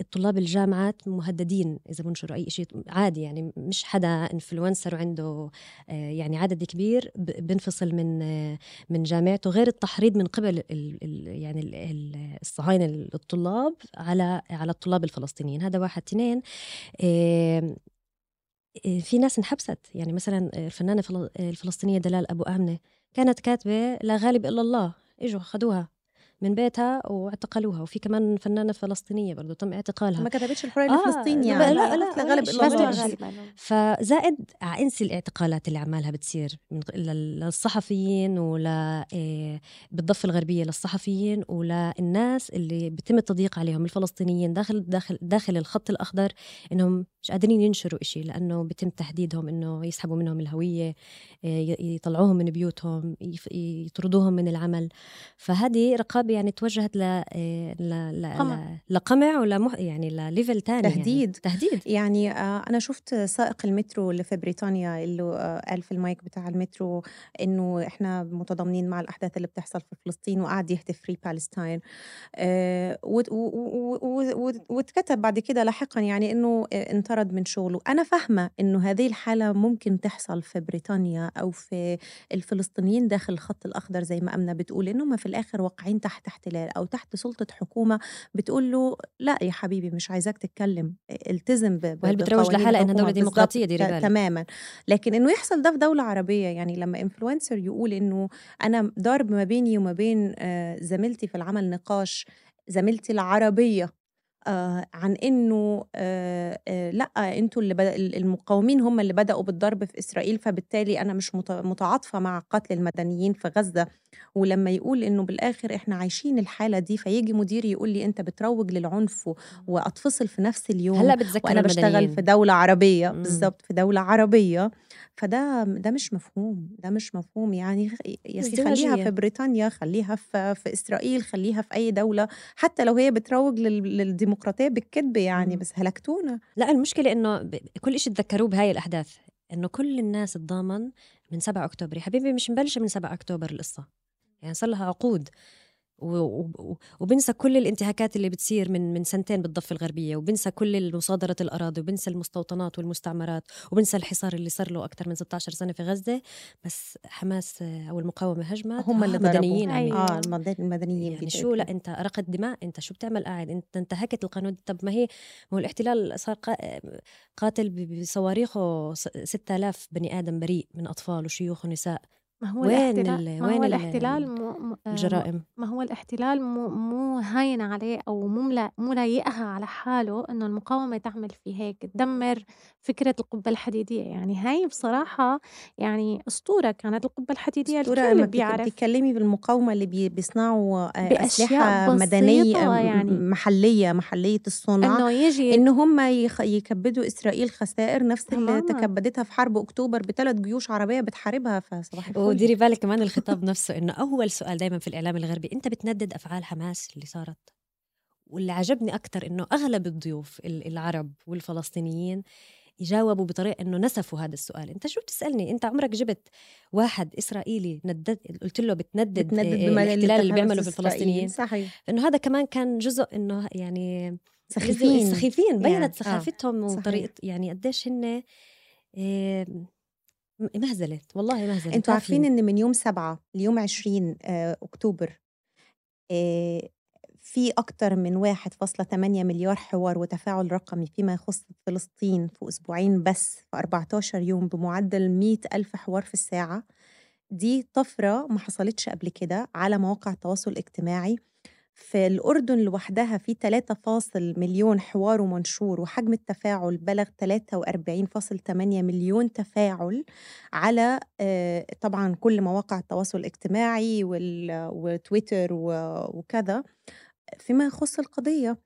الطلاب الجامعات مهددين إذا بنشروا أي شيء عادي يعني مش حدا influencer وعنده آه، يعني عدد كبير بنفصل من آه، من جامعته غير التحريض من قبل ال ال يعني ال- ال- الصهاينة الطلاب على على الطلاب الفلسطينيين. هذا واحد. اثنين آه، آه، في ناس انحبست. يعني مثلا الفنانة فل- الفلسطينية دلال أبو آمنة كانت كاتبة لا غالب إلا الله إجوا خدوها. من بيتها واعتقلوها. وفي كمان فنانة فلسطينية برضو تم اعتقالها. ما كتبتش الحرية آه، لفلسطين لا- يعني. لا- لا، ولا غالب. غالبا. فزائد انسي الاعتقالات اللي عمالها بتصير من لل- للصحفيين ولا إيه، بالضفة الغربية للصحفيين وللناس اللي بيتم التضييق عليهم الفلسطينيين داخل داخل داخل الخط الأخضر إنهم مش قادرين ينشروا إشي لأنه بيتم تهديدهم إنه يسحبوا منهم الهوية ي- يطلعوهم من بيوتهم يطردوهم من العمل. فهذه رقابة يعني توجهت ل إيه، ل- ل- قمع. ل- لقمع ولا يعني لل level تاني تهديد. يعني. تهديد يعني آه، أنا شُفت سائق المترو اللي في بريطانيا اللي آه، قال في المايك بتاع المترو إنه إحنا متضامنين مع الأحداث اللي بتحصل في فلسطين وقعد يهتف و و واتكتب بعد كده لاحقًا يعني آآ انطرد من شغله. أنا فاهمة إنه هذه الحالة ممكن تحصل في بريطانيا أو في الفلسطينيين داخل الخط الأخضر زي ما آمنة بتقول، لإن هُم في الآخر واقعين تحت احتلال أو تحت سُلطة حكومة بتقول له لأ يا حبيبي مش عايزاك تتكلم، التزم وهل بتروج لحالها ديمقراطية ديري ت بالك. تمامًا. لكن إنه يحصل ده في دولة عربية، يعني لمّا influencer يقول إنه أنا ضرب ما بيني وما بين آآ زميلتي في العمل نقاش، زميلتي العربية آآ عن إنه آآ آآ لأ أنتم اللي بد ال المقاومين هم اللي بدأوا بالضرب في إسرائيل، فبالتالي أنا مش مت متعاطفة مع قتل المدنيين في غزة، ولمّا يقول إنه بالآخر إحنا عايشين الحالة دي، فييجي مديري يقول لي أنت بتروج للعنف و وأتفصل في نفس اليوم هلا بتذكر باشتغل المدنيين في دولة عربية مم. بالضبط، في دولة عربية، فده ده مش مفهوم، ده مش مفهوم يعني يا خلّيها. في بريطانيا، خلّيها في في إسرائيل، خلّيها في أي دولة، حتى لو هي بتروج لل للديمقراطية بالكذب يعني، مم. بس هلكتونا. لا المشكلة إنه ب- كل إشي تذكروه بهاي الأحداث إنه كل الناس تضامن من 7 أكتوبر. يا حبيبي مش مبلشة من 7 أكتوبر القصة. يعني صار لها عقود. وبنسى كل الانتهاكات اللي بتصير من من سنتين بالضفة الغربية وبنسى كل مصادرة الأراضي وبنسى المستوطنات والمستعمرات وبنسى الحصار اللي صار له أكثر من 16 سنة في غزة. بس حماس أو المقاومة هجمت. هم اللي آه، ضربوا. مدنيين عم أيوة. آه المدنيين يعني شو؟ لا أنت اراقت دماء أنت شو بتعمل قاعد؟ أنت انتهكت القانون. طب ما هي ما هو الاحتلال صار قا- قاتل بصواريخه س- 6000 بني آدم بريء من أطفال وشيوخ ونساء. ما هو وين الاحتلال ال- ما وين هو ال- الاحتلال مو مو- آه، الجرائم ما هو الاحتلال مو مو هاين عليه أو مو ملا مو لايقها على حاله إنه المقاومة تعمل في هيك تدمر فكرة القبة الحديدية يعني هاي بصراحة يعني أسطورة كانت القبة الحديدية الكل لمّا بتك بيعرف بتتكلمي بالمقاومة اللي بي بيصنعوا آآ بأشياء أسلحة مدنية بسيطة م يعني. محلية، محلية الصنع، إنه يجي إن هم يخ يكبّدوا إسرائيل خسائر نفس اللي تماماً. تكبّدتها في حرب أكتوبر ب3 جيوش عربية بتحاربها، فصباح الفل. وديري بالك كمان الخطاب نفسه إنه أول سؤال دائما في الإعلام الغربي أنت بتندد أفعال حماس اللي صارت؟ واللي عجبني أكثر إنه أغلب الضيوف ال- العرب والفلسطينيين يجاوبوا بطريقة إنه نسفوا هذا السؤال. أنت شو بتسألني؟ أنت عمرك جبت واحد إسرائيلي ندد قلت له بتندد, بتندد إيه الاحتلال اللي للتحرش بيعمله في إسرائيل، الفلسطينيين صحيح. إنه هذا كمان كان جزء إنه يعني سخيفين. سخيفين يعني، بينت آه، سخافتهم صحيح. وطريقة يعني قديش هن إيه، مهزلت والله مهزلت أنتم عارفين. إن من يوم 7 ليوم 20 آآ أكتوبر آآ في أكتر من 1.8 مليار حوار وتفاعل رقمي فيما يخص فلسطين في أسبوعين بس في 14 يوم بمعدل 100 ألف حوار في الساعة دي طفرة ما حصلتش قبل كده على مواقع التواصل الاجتماعي في الأردن لوحدها في 3 مليون حوار ومنشور وحجم التفاعل بلغ 43.8 مليون تفاعل على آه، طبعا كل مواقع التواصل الاجتماعي وتويتر وكذا فيما يخص القضية.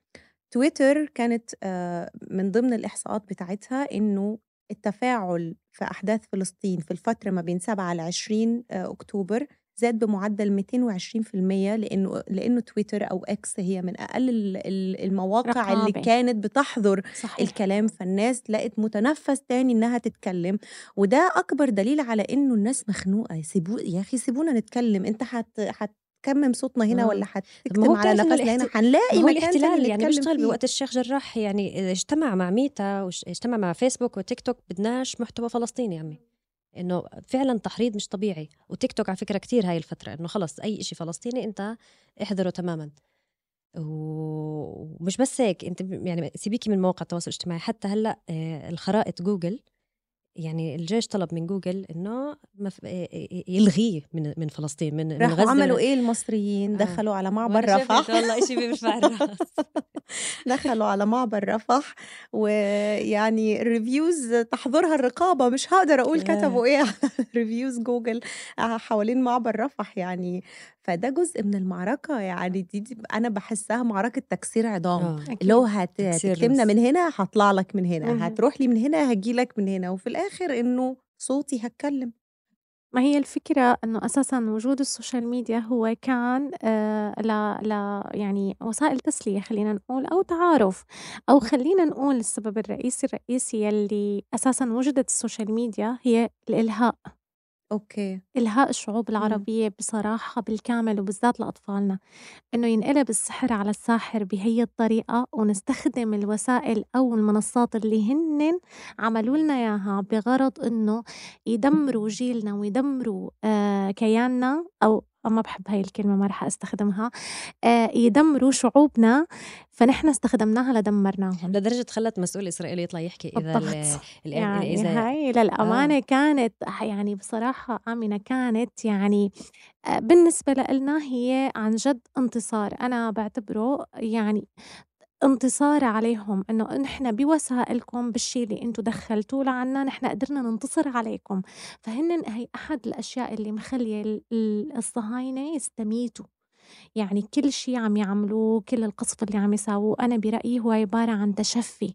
تويتر كانت آه، من ضمن الإحصاءات بتاعتها إنه التفاعل في أحداث فلسطين في الفترة ما بين 7 ل 20 آه، أكتوبر زاد بمعدل 220% لأنه لأنه تويتر أو إكس هي من أقل المواقع رقابة. اللي كانت بتحظر صحيح. الكلام فالناس لقت متنفس تاني إنها تتكلم. وده أكبر دليل على إنه الناس مخنوقة. سيبو يا أخي سيبونا نتكلم. أنت حت حت كمم صوتنا هنا آه. ولا حتكتم على نفسنا هنا؟ حنلاقي مكان الاحتلال. يعني بيشتغل بوقت الشيخ جراح يعني اجتمع مع ميتا واجتمع مع فيسبوك وتيك توك بدناش محتوى فلسطيني يا عمي. إنه فعلا تحريض مش طبيعي. وتيك توك على فكرة كتير هاي الفترة إنه خلص أي شيء فلسطيني أنت احذره تماما. ومش بس هيك أنت يعني سيبيكي من مواقع التواصل الاجتماعي. حتى هلأ آه، الخرائط جوجل يعني الجيش طلب من جوجل إنه يلغيه من من فلسطين من راحوا من عملوا إيه المصريين؟ آه. دخلوا على معبر رفح. والله شيء مش دخلوا على معبر رفح ويعني ال reviews تحضرها الرقابة. مش هقدر أقول كتبوا إيه على (laughs) reviews جوجل حوالين معبر رفح. يعني فده جزء من المعركة يعني دي, دي أنا بحسها معركة تكسير عظام آه. اللي هو هتكتمنا من هنا هطلع لك من هنا هتروح لي من هنا هجي لك من هنا وفي الآخر إنه صوتي هتكلم ما هي الفكرة إنه أساسًا وجود ال social media هو كان آه ل ل يعني وسائل تسلية خلّينا نقول أو تعارف، أو خلّينا نقول السبب الرئيسي الرئيسي يلّي أساسًا وجدت ال social media هي الإلهاء. أوكي. إلهاء الشعوب إمم. العربية بصراحة بالكامل وبالذات لأطفالنا، إنه ينقلب السحر على الساحر بهي الطريقة ونستخدم الوسائل أو المنصات اللي هنّن عملوا لنا إياها بغرض إنه يدمروا جيلنا ويدمروا آه كياننا أو ما بحب هاي الكلمة ما رح أستخدمها. آه يدمروا شعوبنا فنحن استخدمناها لدمرناهم. لدرجة خلت مسؤول إسرائيلي يطلع يحكي إذا يعني إذا هاي للأمانة آه. كانت يعني بصراحة آمنة كانت يعني آه، بالنسبة لنا هي عن جد انتصار. أنا بعتبره يعني انتصار عليهم إنه نحن بوسائلكم بالشي اللي أنتم دخلتوه لعنا نحن قدرنا ننتصر عليكم. فهن هي أحد الأشياء اللي مخلية الصهاينة يستميتوا. يعني كل شي عم يعملوه كل القصف اللي عم يساووه أنا برأيي هو عبارة عن تشفي.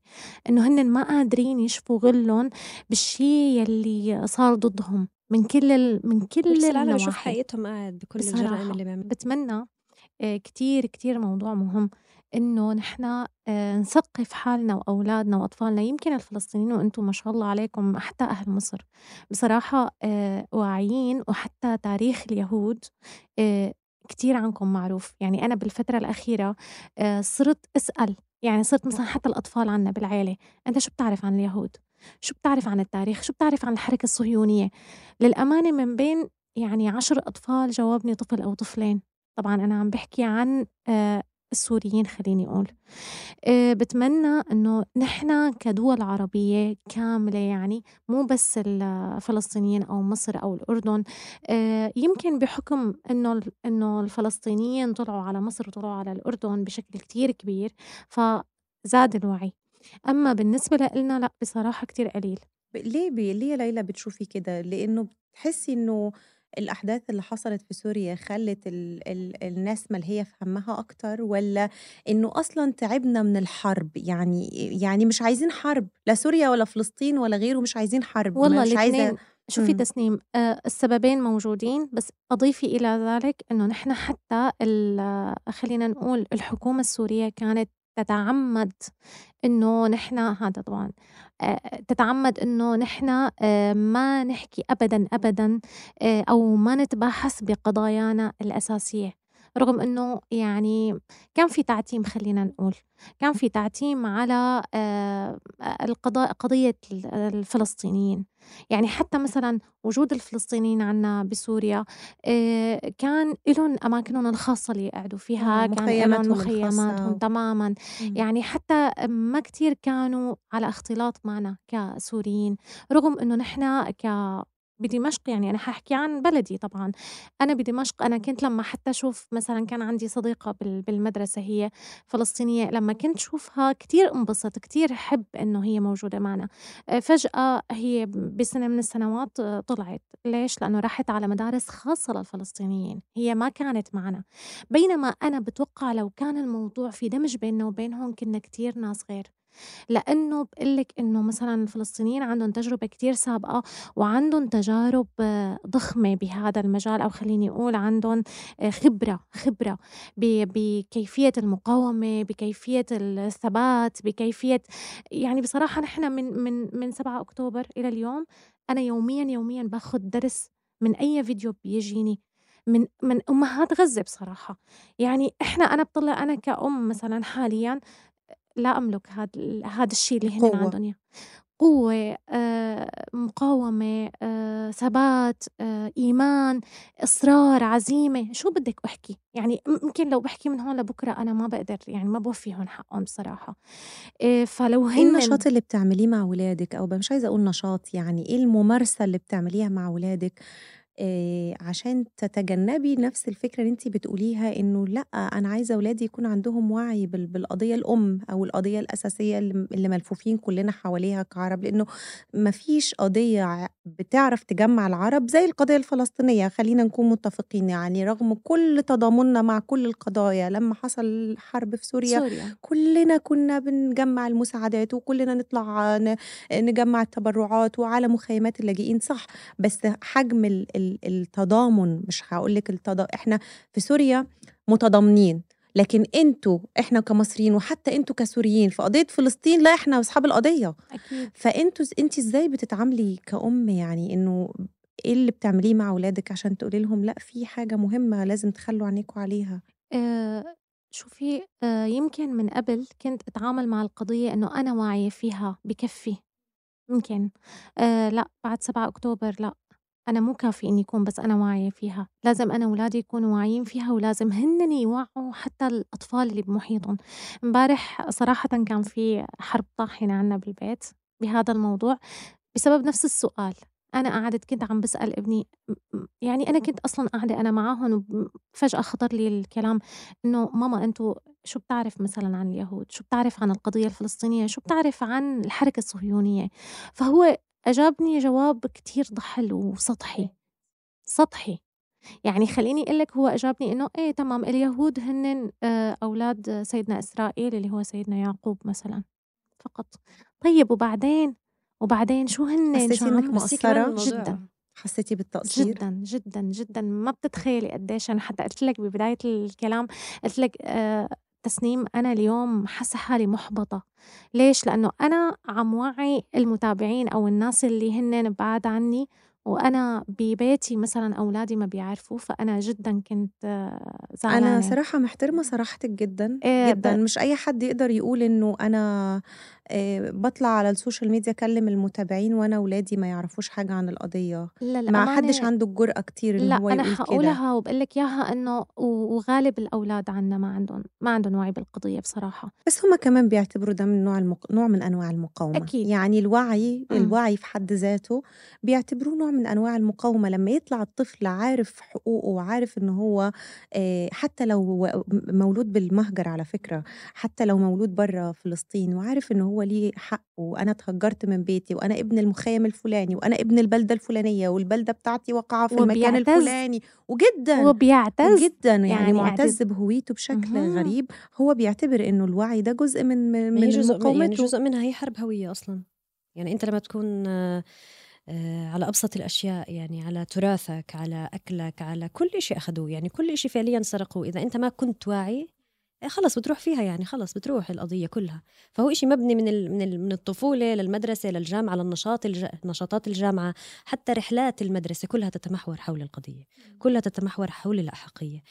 إنه هن ما قادرين يشفوا غلهم بالشي يلي صار ضدهم من كل ال... من كل العالم يشوف حقيقتهم قاعد بكل الجرائم اللي بيعملوا بتمنى آه، كتير كتير موضوع مهم. إنه نحن آه، نثقّف حالنا وأولادنا وأطفالنا، يمكن الفلسطينيين وأنتم ما شاء الله عليكم حتى أهل مصر بصراحة آه، واعيين وحتى تاريخ اليهود آه، كتير عنكم معروف، يعني أنا بالفترة الأخيرة صرت أسأل، يعني صرت مثلًا حتى الأطفال عنا بالعيلة، أنت شو بتعرف عن اليهود؟ شو بتعرف عن التاريخ؟ شو بتعرف عن الحركة الصهيونية؟ للأمانة من بين يعني عشر أطفال جاوبني طفل أو طفلين، طبعًا أنا عم بحكي عن السوريين خليني أقول. أه بتمنى إنه نحن كدول عربية كاملة يعني مو بس الفلسطينيين أو مصر أو الأردن أه يمكن بحكم إنه إنه الفلسطينيين طلعوا على مصر وطلعوا على الأردن بشكل كتير كبير فزاد الوعي. أما بالنسبة لنا لا بصراحة كتير قليل. ليه ليه ليلى بتشوفي كده؟ لإنه بتحسي إنه الأحداث اللي حصلت في سوريا خلت ال ال الناس ملهية في همها أكتر ولا إنه أصلا تعبنا من الحرب؟ يعني يعني مش عايزين حرب لا سوريا ولا فلسطين ولا غيره مش عايزين حرب والله مش عايزة شوفي تسنيم آه السببين موجودين بس أضيفي إلى ذلك إنه نحن حتى خلينا نقول الحكومة السورية كانت تتعمد إنه نحن هذا طبعًا تتعمد إنه نحن ما نحكي أبدًا، أبدًا أو ما نتباحث بقضايانا الأساسية، رغم إنه يعني كان في تعتيم خلّينا نقول، كان في تعتيم على آآ القضاء قضية الفلسطينيين، يعني حتى مثلًا وجود الفلسطينيين عنا بسوريا آآ كان إلهم أماكنهم الخاصة اللي يقعدوا فيها، كان إلهم مخيماتهم تمامًا، يعني حتى ما كتير كانوا على اختلاط معنا كسوريين، رغم إنه نحن ك بدمشق يعني أنا حأحكي عن بلدي طبعًا، أنا بدمشق أنا كنت لمّا حتى أشوف مثلًا كان عندي صديقة بالمدرسة هي فلسطينية، لمّا كنت شوفها كتير انبسط، كتير حب إنه هي موجودة معنا، آه، فجأة هي بسنة من السنوات آه، طلعت، ليش؟ لإنه راحت على مدارس خاصة للفلسطينيين، هي ما كانت معنا، بينما أنا بتوقع لو كان الموضوع في دمج بيننا وبينهم كنا كتير ناس غير. لإنه بقول لِك إنه مثلًا الفلسطينيين عندهم تجربة كتير سابقة وعندهم تجارب ضخمة بهذا المجال أو خلّيني أقول عندهم خبرة، خبرة بكيفية المقاومة، بكيفية الثبات، بكيفية يعني بصراحة نحن من من من 7 أكتوبر إلى اليوم أنا يوميًا، يوميًا باخُد درس من أي فيديو بيجيني من من أمهات غزة بصراحة، يعني إحنا أنا بطلّع أنا كأم مثلًا حاليًا لا أملك هاد هاد الشي اللي هن عندهم إياه. قوة آه، مقاومة آه، ثبات آه، إيمان إصرار عزيمة. شو بدك أحكي؟ يعني يمكن لو بحكي من هون لبكرة أنا ما بقدر يعني ما بوفيهم حقهم بصراحة فلو إيه النشاط اللي بتعمليه مع ولادك؟ أو مش عايزة أقول نشاط يعني إيه الممارسة اللي بتعمليها مع ولادك؟ آآ عشان تتجنّبي نفس الفكرة اللي أنتِ بتقوليها إنه لأ، أنا عايزة ولادي يكون عندهم وعي بال بالقضية الأم أو القضية الأساسية اللي اللي ملفوفين كُلّنا حواليها كعرب، لإنه ما فيش قضية بتعرف تجمّع العرب زي القضية الفلسطينية، خلّينا نكون متّفقين يعني رغم كل تضامننا مع كل القضايا، لمّا حصل حرب في سوريا سوريا. كُلّنا كُنّا بنجمّع المساعدات وكُلّنا نطلع ن نجمّع التبرُّعات وعلى مخيمات اللاجئين صح، بس حجم ال التضامن مش هقول لك التضا... إحنا في سوريا متضامنين لكن أنتوا إحنا كمصريين وحتى أنتوا كسوريين في قضية فلسطين لا إحنا أصحاب القضية. أكيد. فانتوا انت إزاي بتتعاملي كأم يعني إنه إيه اللي بتعمليه مع أولادك عشان تقولي لهم لا في حاجة مهمة لازم تخلوا عينيكم عليها؟ آه شوفي آه يمكن من قبل كنت أتعامل مع القضية إنه أنا واعية فيها بكفي يمكن. آه لا بعد 7 أكتوبر لا. أنا مو كافي إني أكون بس أنا واعية فيها، لازم أنا ولادي يكونوا واعيين فيها ولازم هنّن يوعّوا حتى الأطفال اللي بمحيطهم. امبارح صراحةً كان في حرب طاحنة عنا بالبيت بهذا الموضوع بسبب نفس السؤال، أنا قعدت كنت عم بسأل ابني يعني أنا كنت أصلًا قاعدة أنا معاهم وفجأة خطر لي الكلام إنه ماما أنتم شو بتعرف مثلًا عن اليهود؟ شو بتعرف عن القضية الفلسطينية؟ شو بتعرف عن الحركة الصهيونية؟ فهو أجابني جواب كتير ضحل وسطحي، سطحي، يعني خلّيني أقول لك هو أجابني إنه إيه تمام اليهود هنّن آه، أولاد سيدنا إسرائيل اللي هو سيدنا يعقوب مثلًا فقط، طيب وبعدين، وبعدين شو هنّن حسيتي إنِّك مقصّرة؟ جدًا. حسيتي بالتقصير؟ جدًا، جدًا، جدًا، ما بتتخيلي قديش أنا حتى قُلت لك ببداية الكلام قُلت لك آه تسنيم أنا اليوم حاسة حالي مُحبطة، ليش؟ لإنه أنا عم وعّي المتابعين أو الناس اللي هنّن بعاد عني وأنا ببيتي مثلًا أولادي ما بيعرفوا، فأنا جدًا كنت زعلانة. أنا صراحة محترمة صراحتِك جدًا، آآ جدًا، ب مش أي حد يقدر يقول إنه أنا آآ باطلع على ال social media أكلّم المتابعين وأنا ولادي ما يعرفوش حاجة عن القضية، لا ما حدش عنده الجرأة كتير إن لأ هو أنا يقول كده. حاقولها وباقول لِك إياها إنه وغالب الأولاد عندنا ما عندهم ما عندهم وعي بالقضية بصراحة. بس هُم كمان بيعتبروا ده من نوع المق نوع من أنواع المقاومة، أكيد. يعني الوعي إمم. الوعي في حد ذاته بيعتبروه نوع من أنواع المقاومة، لمّا يطلع الطفل عارف حقوقه وعارف إن هو آآ حتى لو مولود بالمهجر على فكرة، حتى لو مولود برّه فلسطين وعارف إن هو ليه حق وأنا اتهجرت من بيتي وأنا ابن المخيم الفلاني وأنا ابن البلدة الفلانية والبلدة بتاعتي واقعة في المكان الفلاني وجدًا وبيعتز جدًا. يعني, يعني معتز بهويته بشكل اهم. غريب. هو بيعتبر إنه الوعي ده جزء من من, من جزء مقاومته يعني جزء منها هي حرب هوية أصلًا. يعني أنت لما تكون على أبسط الأشياء يعني على تراثك على أكلك على كل شيء أخذوه يعني كل شيء فعليا سرقوه. إذا أنت ما كنت واعي خلص بتروح فيها يعني خلص بتروح القضية كلها. فهو إشي مبني من من من الطفولة للمدرسة للجامعة للنشاط الج... نشاطات الجامعة حتى رحلات المدرسة كلها تتمحور حول القضية. كلها تتمحور حول الأحقية.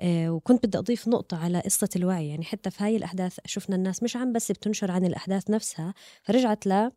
آه وكنت بدي أضيف نقطة على قصة الوعي. يعني حتى في هاي الأحداث شفنا الناس مش عم بس بتنشر عن الأحداث نفسها فرجعت ل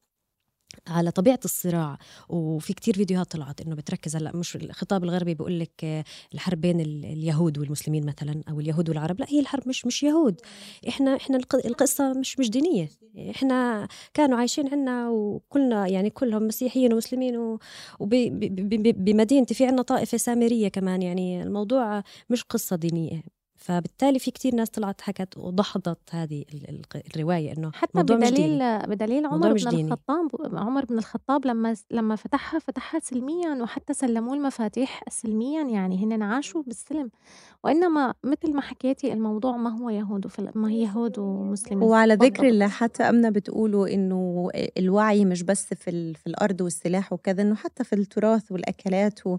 على طبيعة الصراع وفي كتير فيديوهات طلعت إنه بتركز هلأ مش الخطاب الغربي بيقول لك آه، الحرب بين ال- اليهود والمسلمين مثلا أو اليهود والعرب لأ هي الحرب مش مش يهود. إحنا إحنا الق- القصة مش مش دينية. إحنا كانوا عايشين عنا وكلنا يعني كلهم مسيحيين ومسلمين وبمدينتي في عنا طائفة سامرية كمان يعني الموضوع مش قصة دينية. فبالتالي في كتير ناس طلعت حكت وضحضت هذه ال- ال- الرواية إنه حتى موضوع مش بدليل. بدليل موضوع عمر مش بن ديني. الخطاب عمر بن الخطاب لما لما فتحها فتحها سلميا وحتى سلموه المفاتيح سلميا يعني هن عاشوا بالسلم وإنما مثل ما حكيتي الموضوع ما هو يهود. ما هي يهود ومسلمين وعلى ذكر. اللي حتى أمنة بتقوله إنه الوعي مش بس في, ال- في الأرض والسلاح وكذا إنه حتى في التراث والأكلات و...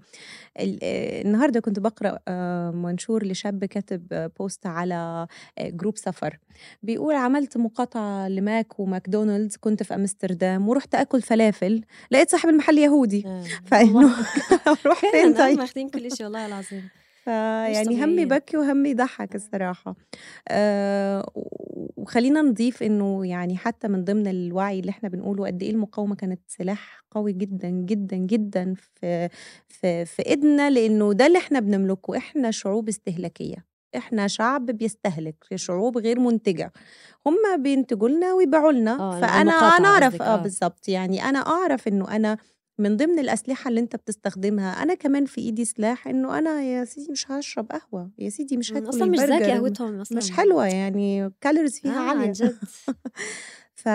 ال- النهاردة كنت بقرأ آه، منشور لشاب كاتب بوست على آه، جروب سفر. بيقول عملت مقاطعة لماك وماكدونالدز كنت في أمستردام ورحت أكل فلافل لقيت صاحب المحل يهودي. آه. (laughs) فإنه (laughs) روح فين آه، طيب؟ ماخذين كل شيء والله العظيم. (laughs) فيعني همي. بكي وهمي يضحك الصراحة. آه وخلينا نضيف إنه يعني حتى من ضمن الوعي اللي إحنا بنقوله قد إيه المقاومة كانت سلاح قوي جدا جدا جدا في في في إيدنا لإنه ده اللي إحنا بنملكه إحنا شعوب استهلاكية. إحنا شعب بيستهلك شعوب غير منتجة. هم بينتجوا لنا ويبيعوا لنا. آه، فأنا أنا أعرف آه آه. بالظبط يعني أنا أعرف إنه أنا من ضمن الأسلحة اللي أنت بتستخدمها أنا كمان في إيدي سلاح إنه أنا يا سيدي مش هشرب قهوة يا سيدي مش هاكل أصلا مش زاكي قهوتهم أصلا مش حلوة. يعني كالوريز فيها آه عالية. عن جد. (laughs) ف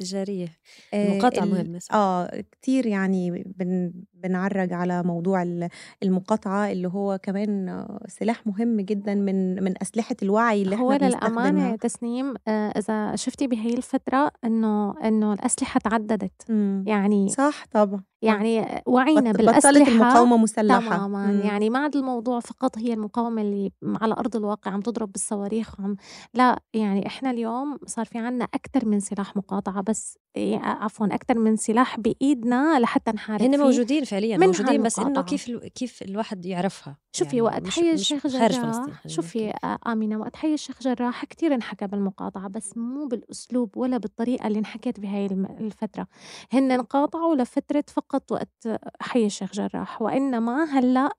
تجارية. آه، المقاطعة ال- مهمة. آه كتير يعني بن بنعرج على موضوع ال- المقاطعة اللي هو كمان سلاح مهم جدا من من أسلحة الوعي اللي هو إحنا للأمانة بنستخدمها. يا تسنيم آه، إذا شفتي بهي الفترة إنه إنه الأسلحة تعددت. مم. يعني صح طبعا. يعني وعينا بالأسلحة بطلت المقاومة مسلحة. تماما. مم. يعني ما عاد الموضوع فقط هي المقاومة اللي على أرض الواقع عم تضرب بالصواريخ وعم لا يعني إحنا اليوم صار في عنا أكثر من سلاح مقاطعة بس إيه، عفوا أكثر من سلاح بإيدنا لحتى نحارب هن موجودين فعليا موجودين بس إنه. كيف كيف الواحد يعرفها شوفي يعني وقت حي الشيخ جراح شوفي. آه، آمنة وقت حي الشيخ جراح كتير انحكى بالمقاطعة بس مو بالأسلوب ولا بالطريقة اللي انحكت بهاي الفترة هن انقاطعوا لفترة فقط وقت حي الشيخ جراح وإنما هلأ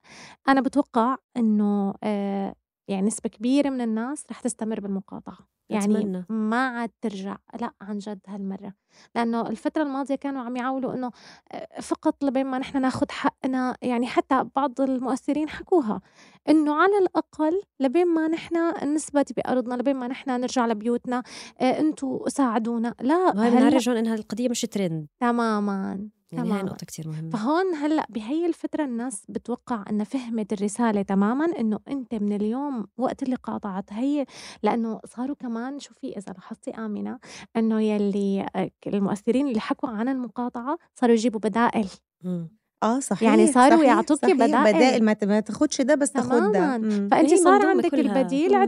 أنا بتوقع إنه آه، يعني نسبة كبيرة من الناس رح تستمر بالمقاطعة. يعني أتمنى. ما عاد ترجع لا عن جد هالمرة. لأنه الفترة الماضية كانوا عم يعولوا إنه آه، فقط لبين ما نحن ناخد حقنا يعني حتى بعض المؤثرين حكوها إنه على الأقل لبين ما نحن نثبت بأرضنا لبين ما نحن نرجع لبيوتنا آه، أنتوا ساعدونا. لا وهي هلأ بنعرجهم انها القضية مش ترند. تماما. يعني هاي تماما نقطة كتير مهمة فهون هلأ بهي الفترة الناس بتوقع إنها فهمت الرسالة تماما إنه أنت من اليوم وقت اللي قاطعت هي لأنه صاروا كمان شوفي إذا لاحظتي آمنة إنه يلي آه، المؤثرين اللي حكوا عن المقاطعة صاروا يجيبوا بدائل مم. آه صحيح يعني صاروا صحيح صحيح بدائل. بدائل ما ت- ما تاخدش ده بس تاخد ده. فانت صار عندك كلها. البديل مم.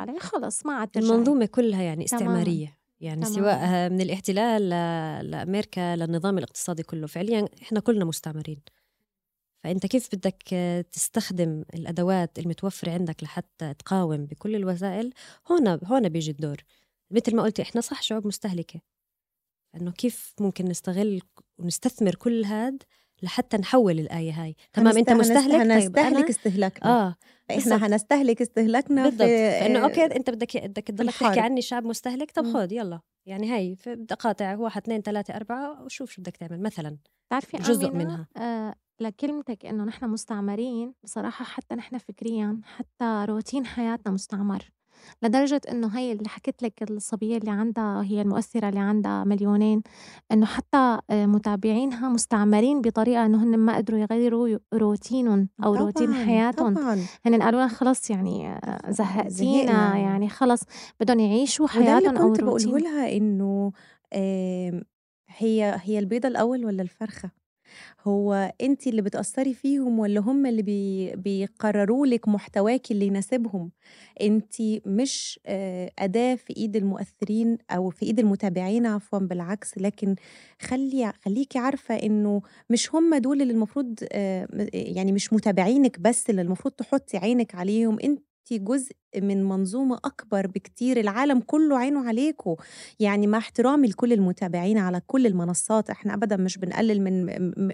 عليه خلص ما عاد المنظومة كلها يعني. استعمارية يعني. سواء من الاحتلال لأمريكا للنظام الاقتصادي كله. فعليا إحنا كلنا مستعمرين. فأنت كيف بدك تستخدم الأدوات المتوفرة عندك لحتى تقاوم بكل الوسائل؟ هون هون بيجي الدور. مثل ما قلتي إحنا صح شعوب مستهلكة. إنه كيف ممكن نستغل ونستثمر كل هاد لحتى نحول الآية هاي تمام أنت هنست- مستهلك طيب هنستهلك أنا استهلاكنا آه إحنا بالضبط. هنستهلك استهلاكنا بالضبط في فانه آه، أوكي أنت بدك بدك تضلك تحكي. عني شعب مستهلك طب. خذ يلا يعني هي بدي اقاطع واحد اثنين ثلاثة أربعة وشوف شو بدك تعمل مثلا بتعرفي جزء منها. آه لكلمتك إنه نحن مستعمرين بصراحة حتى نحن فكريا حتى روتين حياتنا مستعمر لدرجة إنه هي اللي حكيت لك الصبية اللي عندها هي المؤثرة اللي عندها مليونين إنه حتى آه، متابعينها مستعمرين بطريقة إنه هن ما قدروا يغيروا روتينهم أو روتين طبعاً، حياتهم. طبعا. هن قالوا خلص يعني آه، زهقتينا. يعني خلص بدهم يعيشوا حياتهم أو كنت بقوله روتين لها إنه آم، هي هي البيضة الأول ولا الفرخة؟ هو أنتِ اللي بتأثّري فيهم والّا هم اللي بي بيقرروا لِك محتواكِ اللي يناسبهم؟ أنتِ مش أداة في إيد المؤثرين أو في إيد المتابعين عفوًا بالعكس، لكن خلّي خلّيكِ عارفة إنه مش هم دول اللي المفروض يعني مش متابعينِك بس اللي المفروض تحطّي عينِك عليهم، أنتِ جزء من منظومة أكبر بكتير، العالم كله عينه عليكم، يعني مع احترامي لكل المتابعين على كل المنصات، إحنا أبدًا مش بنقلل من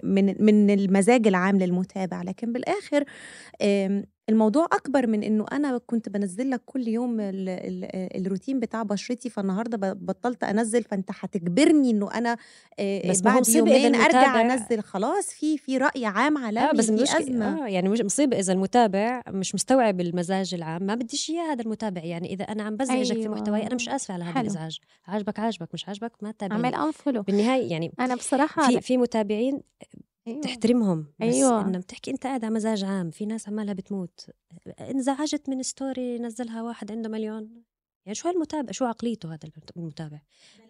من من المزاج العام للمتابع، لكن بالآخر آمم الموضوع أكبر من إنه أنا كنت بانزّل لك كل يوم ال ال الروتين بتاع بشرتي، فالنهاردة بطّلت أنزّل، فأنت هتجبرني إنه أنا بس بعد يومين أرجع أنزّل، خلاص في في رأي عام آه عالمي، بس في أزمة. آه يعني مش مصيبة إذا المتابع مش مستوعب المزاج العام، ما بديش إياه هذا المتابع، يعني إذا أنا عم بازعجك في محتواي أنا مش آسفة على هذا. الإزعاج، عاجبك عاجبك، مش عاجبك ما اعمل تتابعني. unfollow. بالنهاية يعني أنا بصراحة في في متابعين أيوه. تحترمهم، بس أيوه. إنّما بتحكي أنت قاعد على مزاج عام، في ناس عمالها بتموت، انزعجت من story نزّلها واحد عنده مليون، يعني شو هالمتابع؟ شو عقليته هذا المت المتابع؟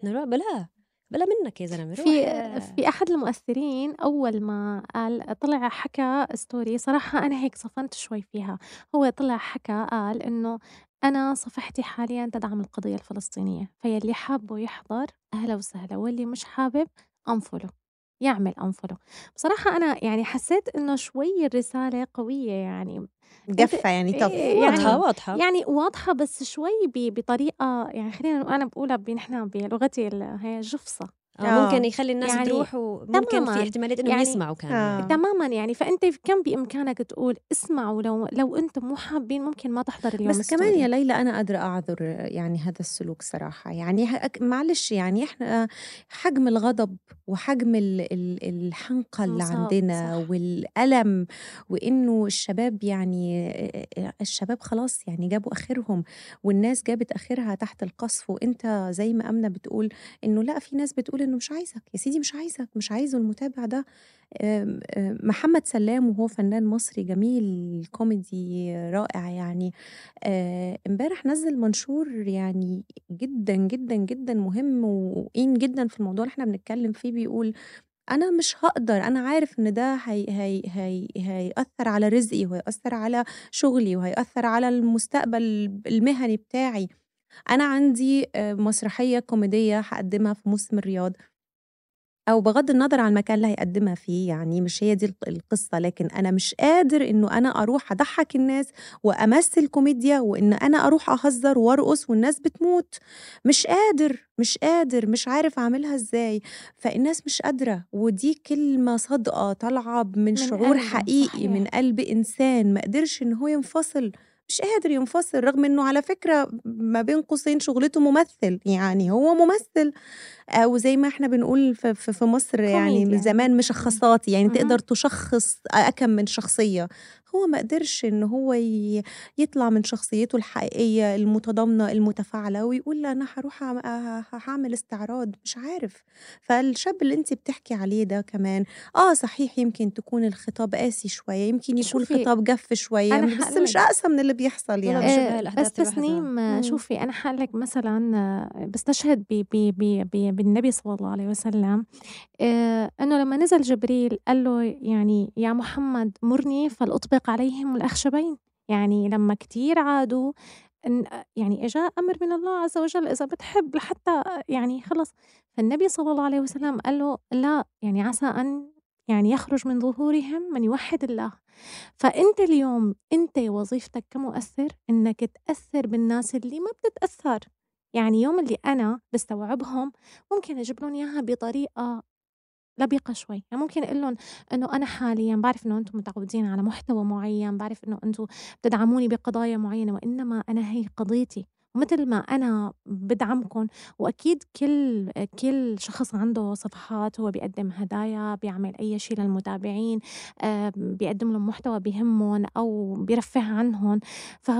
إنه لا. بلاه، بلا منّك يا روح في في أحد المؤثرين أول ما قال طلع حكى story صراحة أنا هيك صفنت شوي فيها، هو طلع حكى قال إنه أنا صفحتي حاليًا تدعم القضية الفلسطينية، فيلّي حابّه يحضر أهلا وسهلا، واللي مش حابب unfollow يعمل unfollow. بصراحة أنا يعني حسّيت إنه شوي الرسالة قوية يعني جافة يعني tough. إيه واضحة، يعني واضحة. يعني واضحة بس شوي بطريقة يعني خلّينا أنا باقولها ب نحن بلغتي هي جُفصة. آه ممكن. يخلّي الناس يعني تروح وممكن في تمامًا. احتمالية إنهم يعني يسمعوا كمان آه. يعني. تمامًا يعني، فأنت كان بإمكانك تقول اسمعوا لو لو أنتم مو حابين ممكن ما تحضر اليوم بس كمان يا. ليلى أنا قادرة أعذر يعني هذا السلوك صراحة، يعني معلش يعني إحنا حجم الغضب وحجم ال ال الحنقة اللي عندنا صح. والألم وإنه الشباب يعني الشباب خلاص يعني جابوا آخرهم والناس جابت آخرها تحت القصف، وأنت زي ما آمنة بتقول إنه لأ في ناس بتقول إنه مش عايزك، يا سيدي مش عايزك، مش عايزه المتابع ده. محمد سلام وهو فنان مصري جميل كوميدي رائع يعني، آآ امبارح نزّل منشور يعني جدًا، جدًا، جدًا مهم وقيم جدًا في الموضوع اللي إحنا بنتكلم فيه، بيقول أنا مش هاقدر، أنا عارف إن ده هي هي هي هيأثّر على رزقي وهيأثّر على شغلي وهيأثّر على المستقبل المهني بتاعي. أنا عندي آآ مسرحية كوميدية هاقدّمها في موسم الرياض. أو بغض النظر عن المكان اللي هيقدّمها فيه، يعني مش هي دي الق القصة، لكن أنا مش قادر إنه أنا أروح أضحّك الناس وأمثّل كوميديا وإن أنا أروح أهزّر وأرقص والناس بتموت، مش قادر، مش قادر، مش عارف أعملها إزاي، فالناس مش قادرة، ودي كلمة صادقة طالعة ب من من شعور حقيقي من صحيح. قلب إنسان ما قدرش إن هو ينفصل، مش قادر ينفصل، رغم إنه على فكرة ما بين قوسين شغلته ممثل، يعني هو ممثل أو زي ما إحنا بنقول في مصر يعني من. زمان. مشخّصاتي، يعني. تقدر تشخّص أكم من شخصية، هو ما قدرش إن هو يطلع من شخصيته الحقيقية المتضامنة المتفاعلة ويقول أنا هاروح أعم ه هاعمل استعراض، مش عارف. فالشاب اللي أنتِ بتحكي عليه ده كمان، آه صحيح يمكن تكون الخطاب قاسي شوية، يمكن يكون الخطاب جاف شوية، أنا بس مش أقسى من اللي بيحصل والله يعني. آآ بس تسنيم إمم. شوفي أنا هاقول لِك مثلًا باستشهد ب ب ب ب بالنبي صلى الله عليه وسلم، آآ إنه لمّا نزل جبريل قال له يعني يا محمد مُرني فلأطبق عليهم الأخشبين، يعني لمّا كتير عادوا يعني إجا أمر من الله عز وجل إذا بتحب لحتى يعني خلص، فالنبي صلى الله عليه وسلم قال له: "لا يعني عسى أن يعني يخرج من ظهورهم من يوحد الله." فأنت اليوم أنت وظيفتك كمؤثر إنك تأثّر بالناس اللي ما بتتأثّر، يعني يوم اللي أنا باستوعبهم ممكن أجيب لهم إياها بطريقة لبقة شوي، يعني ممكن أقول لهم إنه أنا حاليًا باعرف إنه أنتم متعودين على محتوى معيّن، باعرف إنه أنتم بتدعموني بقضايا معيّنة، وإنما أنا هي قضيتي، ومتل ما أنا بادعمكم وأكيد كل كل شخص عنده صفحات هو بيقدّم هدايا، بيعمل أي شي للمتابعين، آآ بيقدّم لهم محتوى بيهمّن أو بيرفّه عنهم، ف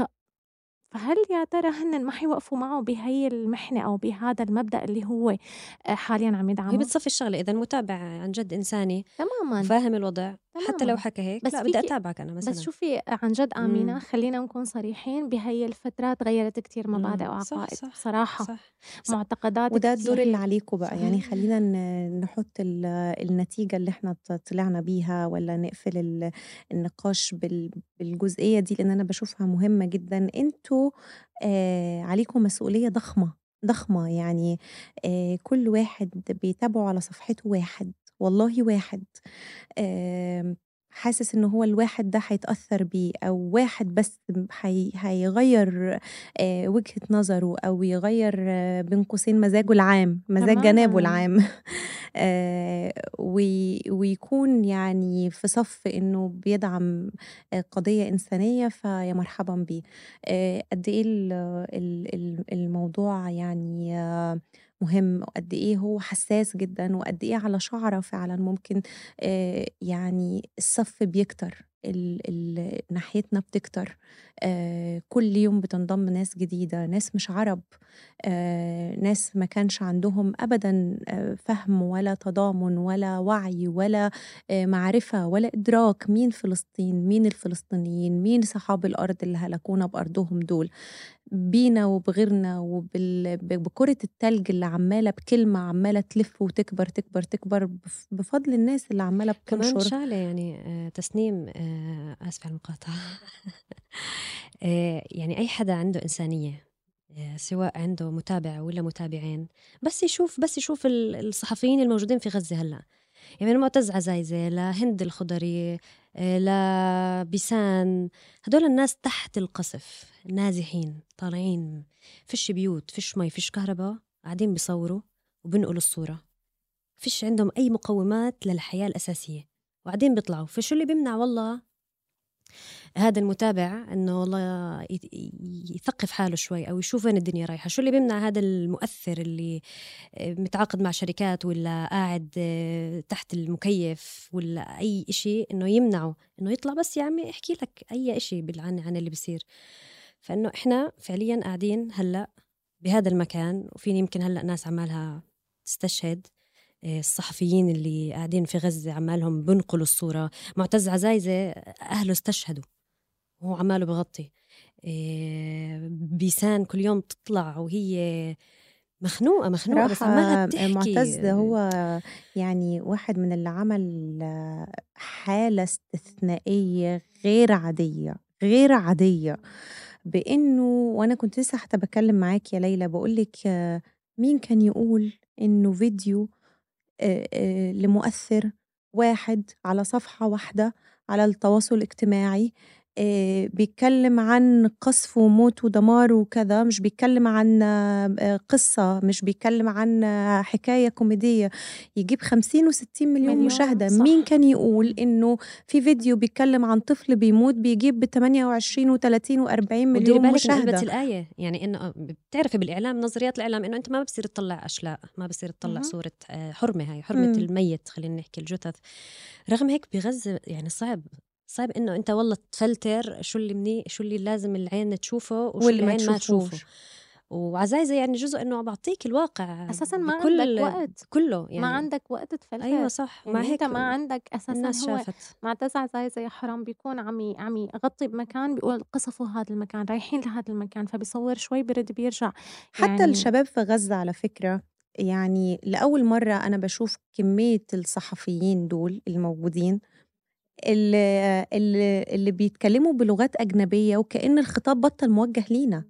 فهل يا ترى هنّن ما حيوقفوا معه بهي المحنة أو بهذا المبدأ اللي هو آآ حاليًا عم هي يدعمه؟ بتصفي الشغلة إذا المتابع عن جد إنساني تمامًا. وفاهم الوضع حتى لو حكى هيك بس لا بدي أتابعك أنا مثلا. بس شوفي عن جد امينه مم. خلينا نكون صريحين بهي الفترات غيرت كتير مبادئ وعقائد صح صح صراحة صح صح. معتقدات وده الدور اللي عليكم بقى يعني خلينا نحط النتيجة اللي إحنا طلعنا بيها ولا نقفل النقاش بالجزئية دي لأن أنا بشوفها مهمة جدا. أنتوا آه عليكم مسؤولية ضخمة ضخمة يعني آه كل واحد بيتابعه على صفحته واحد. والله واحد. آه حاسس إن هو الواحد ده هيتأثّر بيه أو واحد بس هي هيغيّر وجهة نظره أو يغيّر بين قوسين مزاجه العام، مزاج جنابه العام. (laughs) ويكون يعني في صف إنه بيدعم قضية إنسانية فيا مرحبًا بيه. قد إيه الموضوع يعني مهم وقد إيه هو حساس جدًا وقد إيه على شعرة فعلًا ممكن يعني الصف بيكتر ال ناحيتنا بتكتر آه كل يوم بتنضم ناس جديدة ناس مش عرب آه ناس ما كانش عندهم أبدا آه فهم ولا تضامن ولا وعي ولا آه معرفة ولا إدراك مين فلسطين مين الفلسطينيين مين صحاب الأرض اللي هلكونا بأرضهم دول. بينا وبغيرنا وبكرة التلج اللي عمالة بكلمة عمالة تلف وتكبر تكبر تكبر بفضل الناس اللي عمالة بتنشر كمان شغلة يعني آه تسنيم آه آسفة على المقاطعة. (laughs) آه يعني أي حدا عنده إنسانية سواء عنده متابع ولا متابعين بس يشوف بس يشوف الصحفيين الموجودين في غزة هلأ. يعني من معتز عزايزة لهند الخضري لبيسان هدول الناس تحت القصف نازحين طالعين فيش بيوت فيش مي فيش كهرباء قاعدين بيصوروا وبنقلوا الصورة. فيش عندهم أي مقومات للحياة الأساسية. وقاعدين بيطلعوا. فشو اللي بيمنع؟ والله هذا المتابع إنه والله يثقف حاله شوي أو يشوف وين الدنيا رايحة شو اللي بيمنع هذا المؤثر اللي آه، متعاقد مع شركات ولا قاعد آه، تحت المكيف ولا أي إشي إنه يمنعه إنه يطلع؟ بس يا عمي احكي لك أي إشي عن اللي بيصير. فإنه إحنا فعليا قاعدين هلأ بهذا المكان وفي يمكن هلأ ناس عمالها تستشهد. الصحفيين اللي قاعدين في غزة عمالهم بنقلوا الصورة. معتز عزايزة أهله استشهدوا. وهو عماله بغطي. آه، بيسان كل يوم تطلع وهي مخنوقة مخنوقة بس عمالها بتحكي. معتز هو يعني واحد من اللي عمل حالة استثنائية غير عادية غير عادية. بإنه وأنا كنت لسه حتى بكلم معاك يا ليلى بقول لك مين كان يقول إنه فيديو لمؤثر واحد على صفحة واحدة على التواصل الاجتماعي. بيتكلم عن قصف وموت ودمار وكذا مش بيتكلم عن آه، قصة مش بيتكلم عن حكاية كوميدية. يجيب خمسين وستين مليون, مليون مشاهدة. صح. مين كان يقول إنه في فيديو بيتكلم عن طفل بيموت بيجيب بتمانية وعشرين وتلاتين وأربعين مليون مشاهدة؟ الآية. يعني إنه بتعرفي بالإعلام نظريات الإعلام إنه أنت ما بصير تطلع أشلاء ما بصير تطلع صورة آه، حرمة هاي حرمة الميت خلينا نحكي الجثث. رغم هيك بغزة يعني صعب صعب إنه أنت والله تفلتر شو اللي مني شو اللي لازم العين تشوفه وشو واللي العين ما تشوفه. وعزايزة يعني جزء إنه بعطيك الواقع أساسا ما عندك وقت. كله يعني. ما عندك وقت تفلتر. أيوه صح يعني مع هيك انت ما عندك أساسا الناس هو شافت. معتز عزايزة يا حرام بيكون عم عم يغطي بمكان بيقول قصفوا هذا المكان رايحين لهذا المكان فبيصور شوي برد بيرجع. يعني حتى الشباب في غزة على فكرة يعني لأول مرة أنا بشوف كمية الصحفيين دول الموجودين اللي, اللي, بيتكلموا بلغات أجنبية وكأن الخطاب بطل موجه لينا.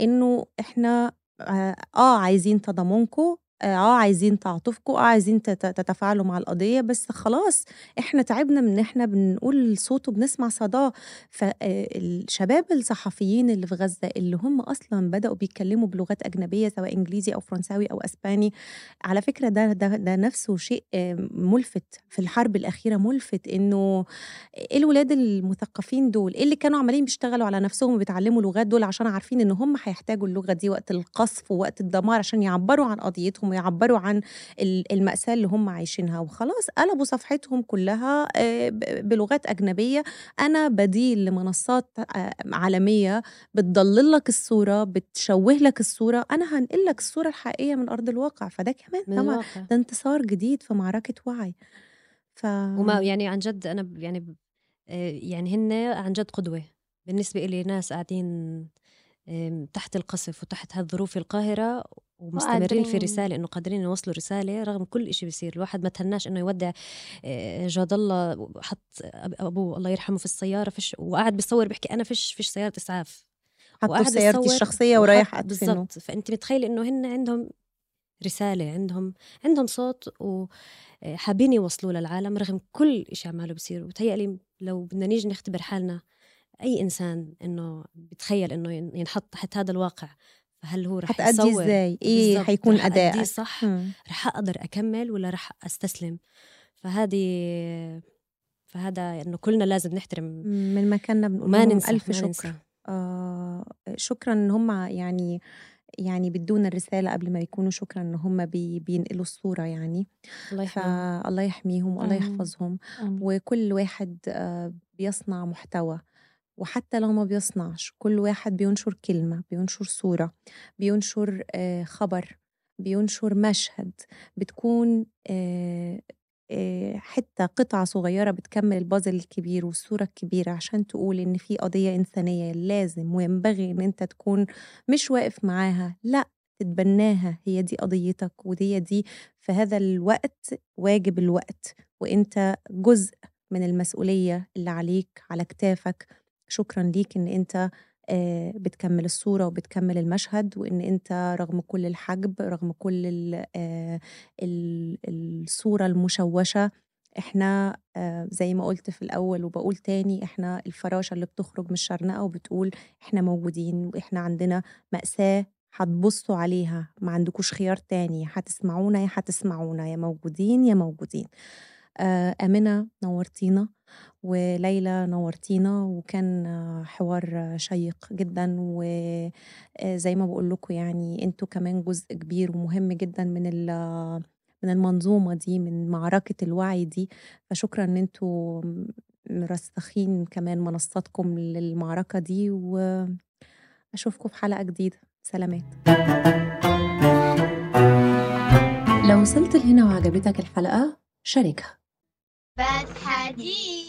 إنه إحنا آه, آه عايزين تضامنكم آه عايزين تعاطفكم آه عايزين تتفاعلوا مع القضية بس خلاص إحنا تعبنا من إن إحنا بنقول صوت وبنسمع صداه فالشباب الصحفيين اللي في غزة اللي هم أصلا بدأوا بيتكلموا بلغات أجنبية سواء إنجليزي أو فرنساوي أو أسباني على فكرة ده ده, ده نفسه شيء ملفت في الحرب الأخيرة ملفت إنه إيه الولاد المثقفين دول؟ إيه اللي كانوا عمالين بيشتغلوا على نفسهم وبيتعلموا لغات دول عشان عارفين إن هم هيحتاجوا اللغة دي وقت القصف ووقت الدمار عشان يعبروا عن قضيتهم؟ ويعبروا عن المأساة اللي هم عايشينها. وخلاص قلبوا صفحتهم كلها بلغات أجنبية. أنا بديل لمنصات عالمية بتضلل لك الصورة بتشوه لك الصورة. أنا هنقل لك الصورة الحقيقية من أرض الواقع. فده كمان طبعا ده انتصار جديد في معركة وعي. ف... وما يعني عن جد أنا يعني يعني هن عن جد قدوة بالنسبة لي ناس قاعدين تحت القصف وتحت هالظروف القاهرة. ومستمرين في رسالة إنه قادرين يوصلوا رسالة رغم كل إشي بيصير. الواحد ما تهناش إنه يودع آه، جاد الله حط أبوه الله يرحمه في السيارة فيش وقاعد بيصور بيحكي أنا فيش فيش سيارة إسعاف. حطوا سيارتي الشخصية ورايح بالضبط. فأنت متخيلة إنه هن عندهم رسالة عندهم عندهم صوت وحابين يوصلوه للعالم رغم كل إشي عماله بصير وتهيألي لو بدنا نيجي نختبر حالنا أي إنسان إنه بتخيل إنه ينحط تحت هذا الواقع فهل هو رح حتأدي إزاي؟ إيه حيكون أداء صح مم. رح أقدر أكمل ولا رح أستسلم؟ فهذه فهذا إنه كلنا لازم نحترم. من مكاننا بنقول ما ننسى ألف ما شكر. ننسى. آه شكرا إن هم يعني يعني بدون الرسالة قبل ما يكونوا شكرا إن هم بي بينقلوا الصورة يعني. الله يحميهم. فالله يحميهم والله يحفظهم. وكل واحد آه بيصنع محتوى. وحتى لو ما بيصنعش كل واحد بينشر كلمة بينشر صورة بينشر آه، خبر بينشر مشهد بتكون آه، آه، حتة قطعة صغيرة بتكمل البازل الكبير والصورة الكبيرة عشان تقول إن في قضية إنسانية لازم وينبغي إن أنت تكون مش واقف معاها لأ تتبناها. هي دي قضيتك ودي دي. في هذا الوقت واجب الوقت وأنت جزء من المسؤولية اللي عليك على كتافك شكرا ليك إن أنت آه، بتكمل الصورة وبتكمل المشهد وإن أنت رغم كل الحجب رغم كل آه، الصورة المشوشة إحنا آه، زي ما قلت في الأول وبقول تاني إحنا الفراشة اللي بتخرج من الشرنقة وبتقول إحنا موجودين وإحنا عندنا مأساة هتبصوا عليها ما عندكوش خيار تاني هتسمعونا يا هتسمعونا يا موجودين يا موجودين. آمنة نورتينا وليلى نورتينا وكان حوار شيق جدا وزي ما بقول لكم يعني أنتوا كمان جزء كبير ومهم جدا من من المنظومة دي من معركة الوعي دي. فشكرا إن أنتوا مرسخين كمان منصاتكم للمعركة دي وأشوفكم في حلقة جديدة. سلامات. لو وصلت لهنا وعجبتك الحلقة شاركها. بس حديث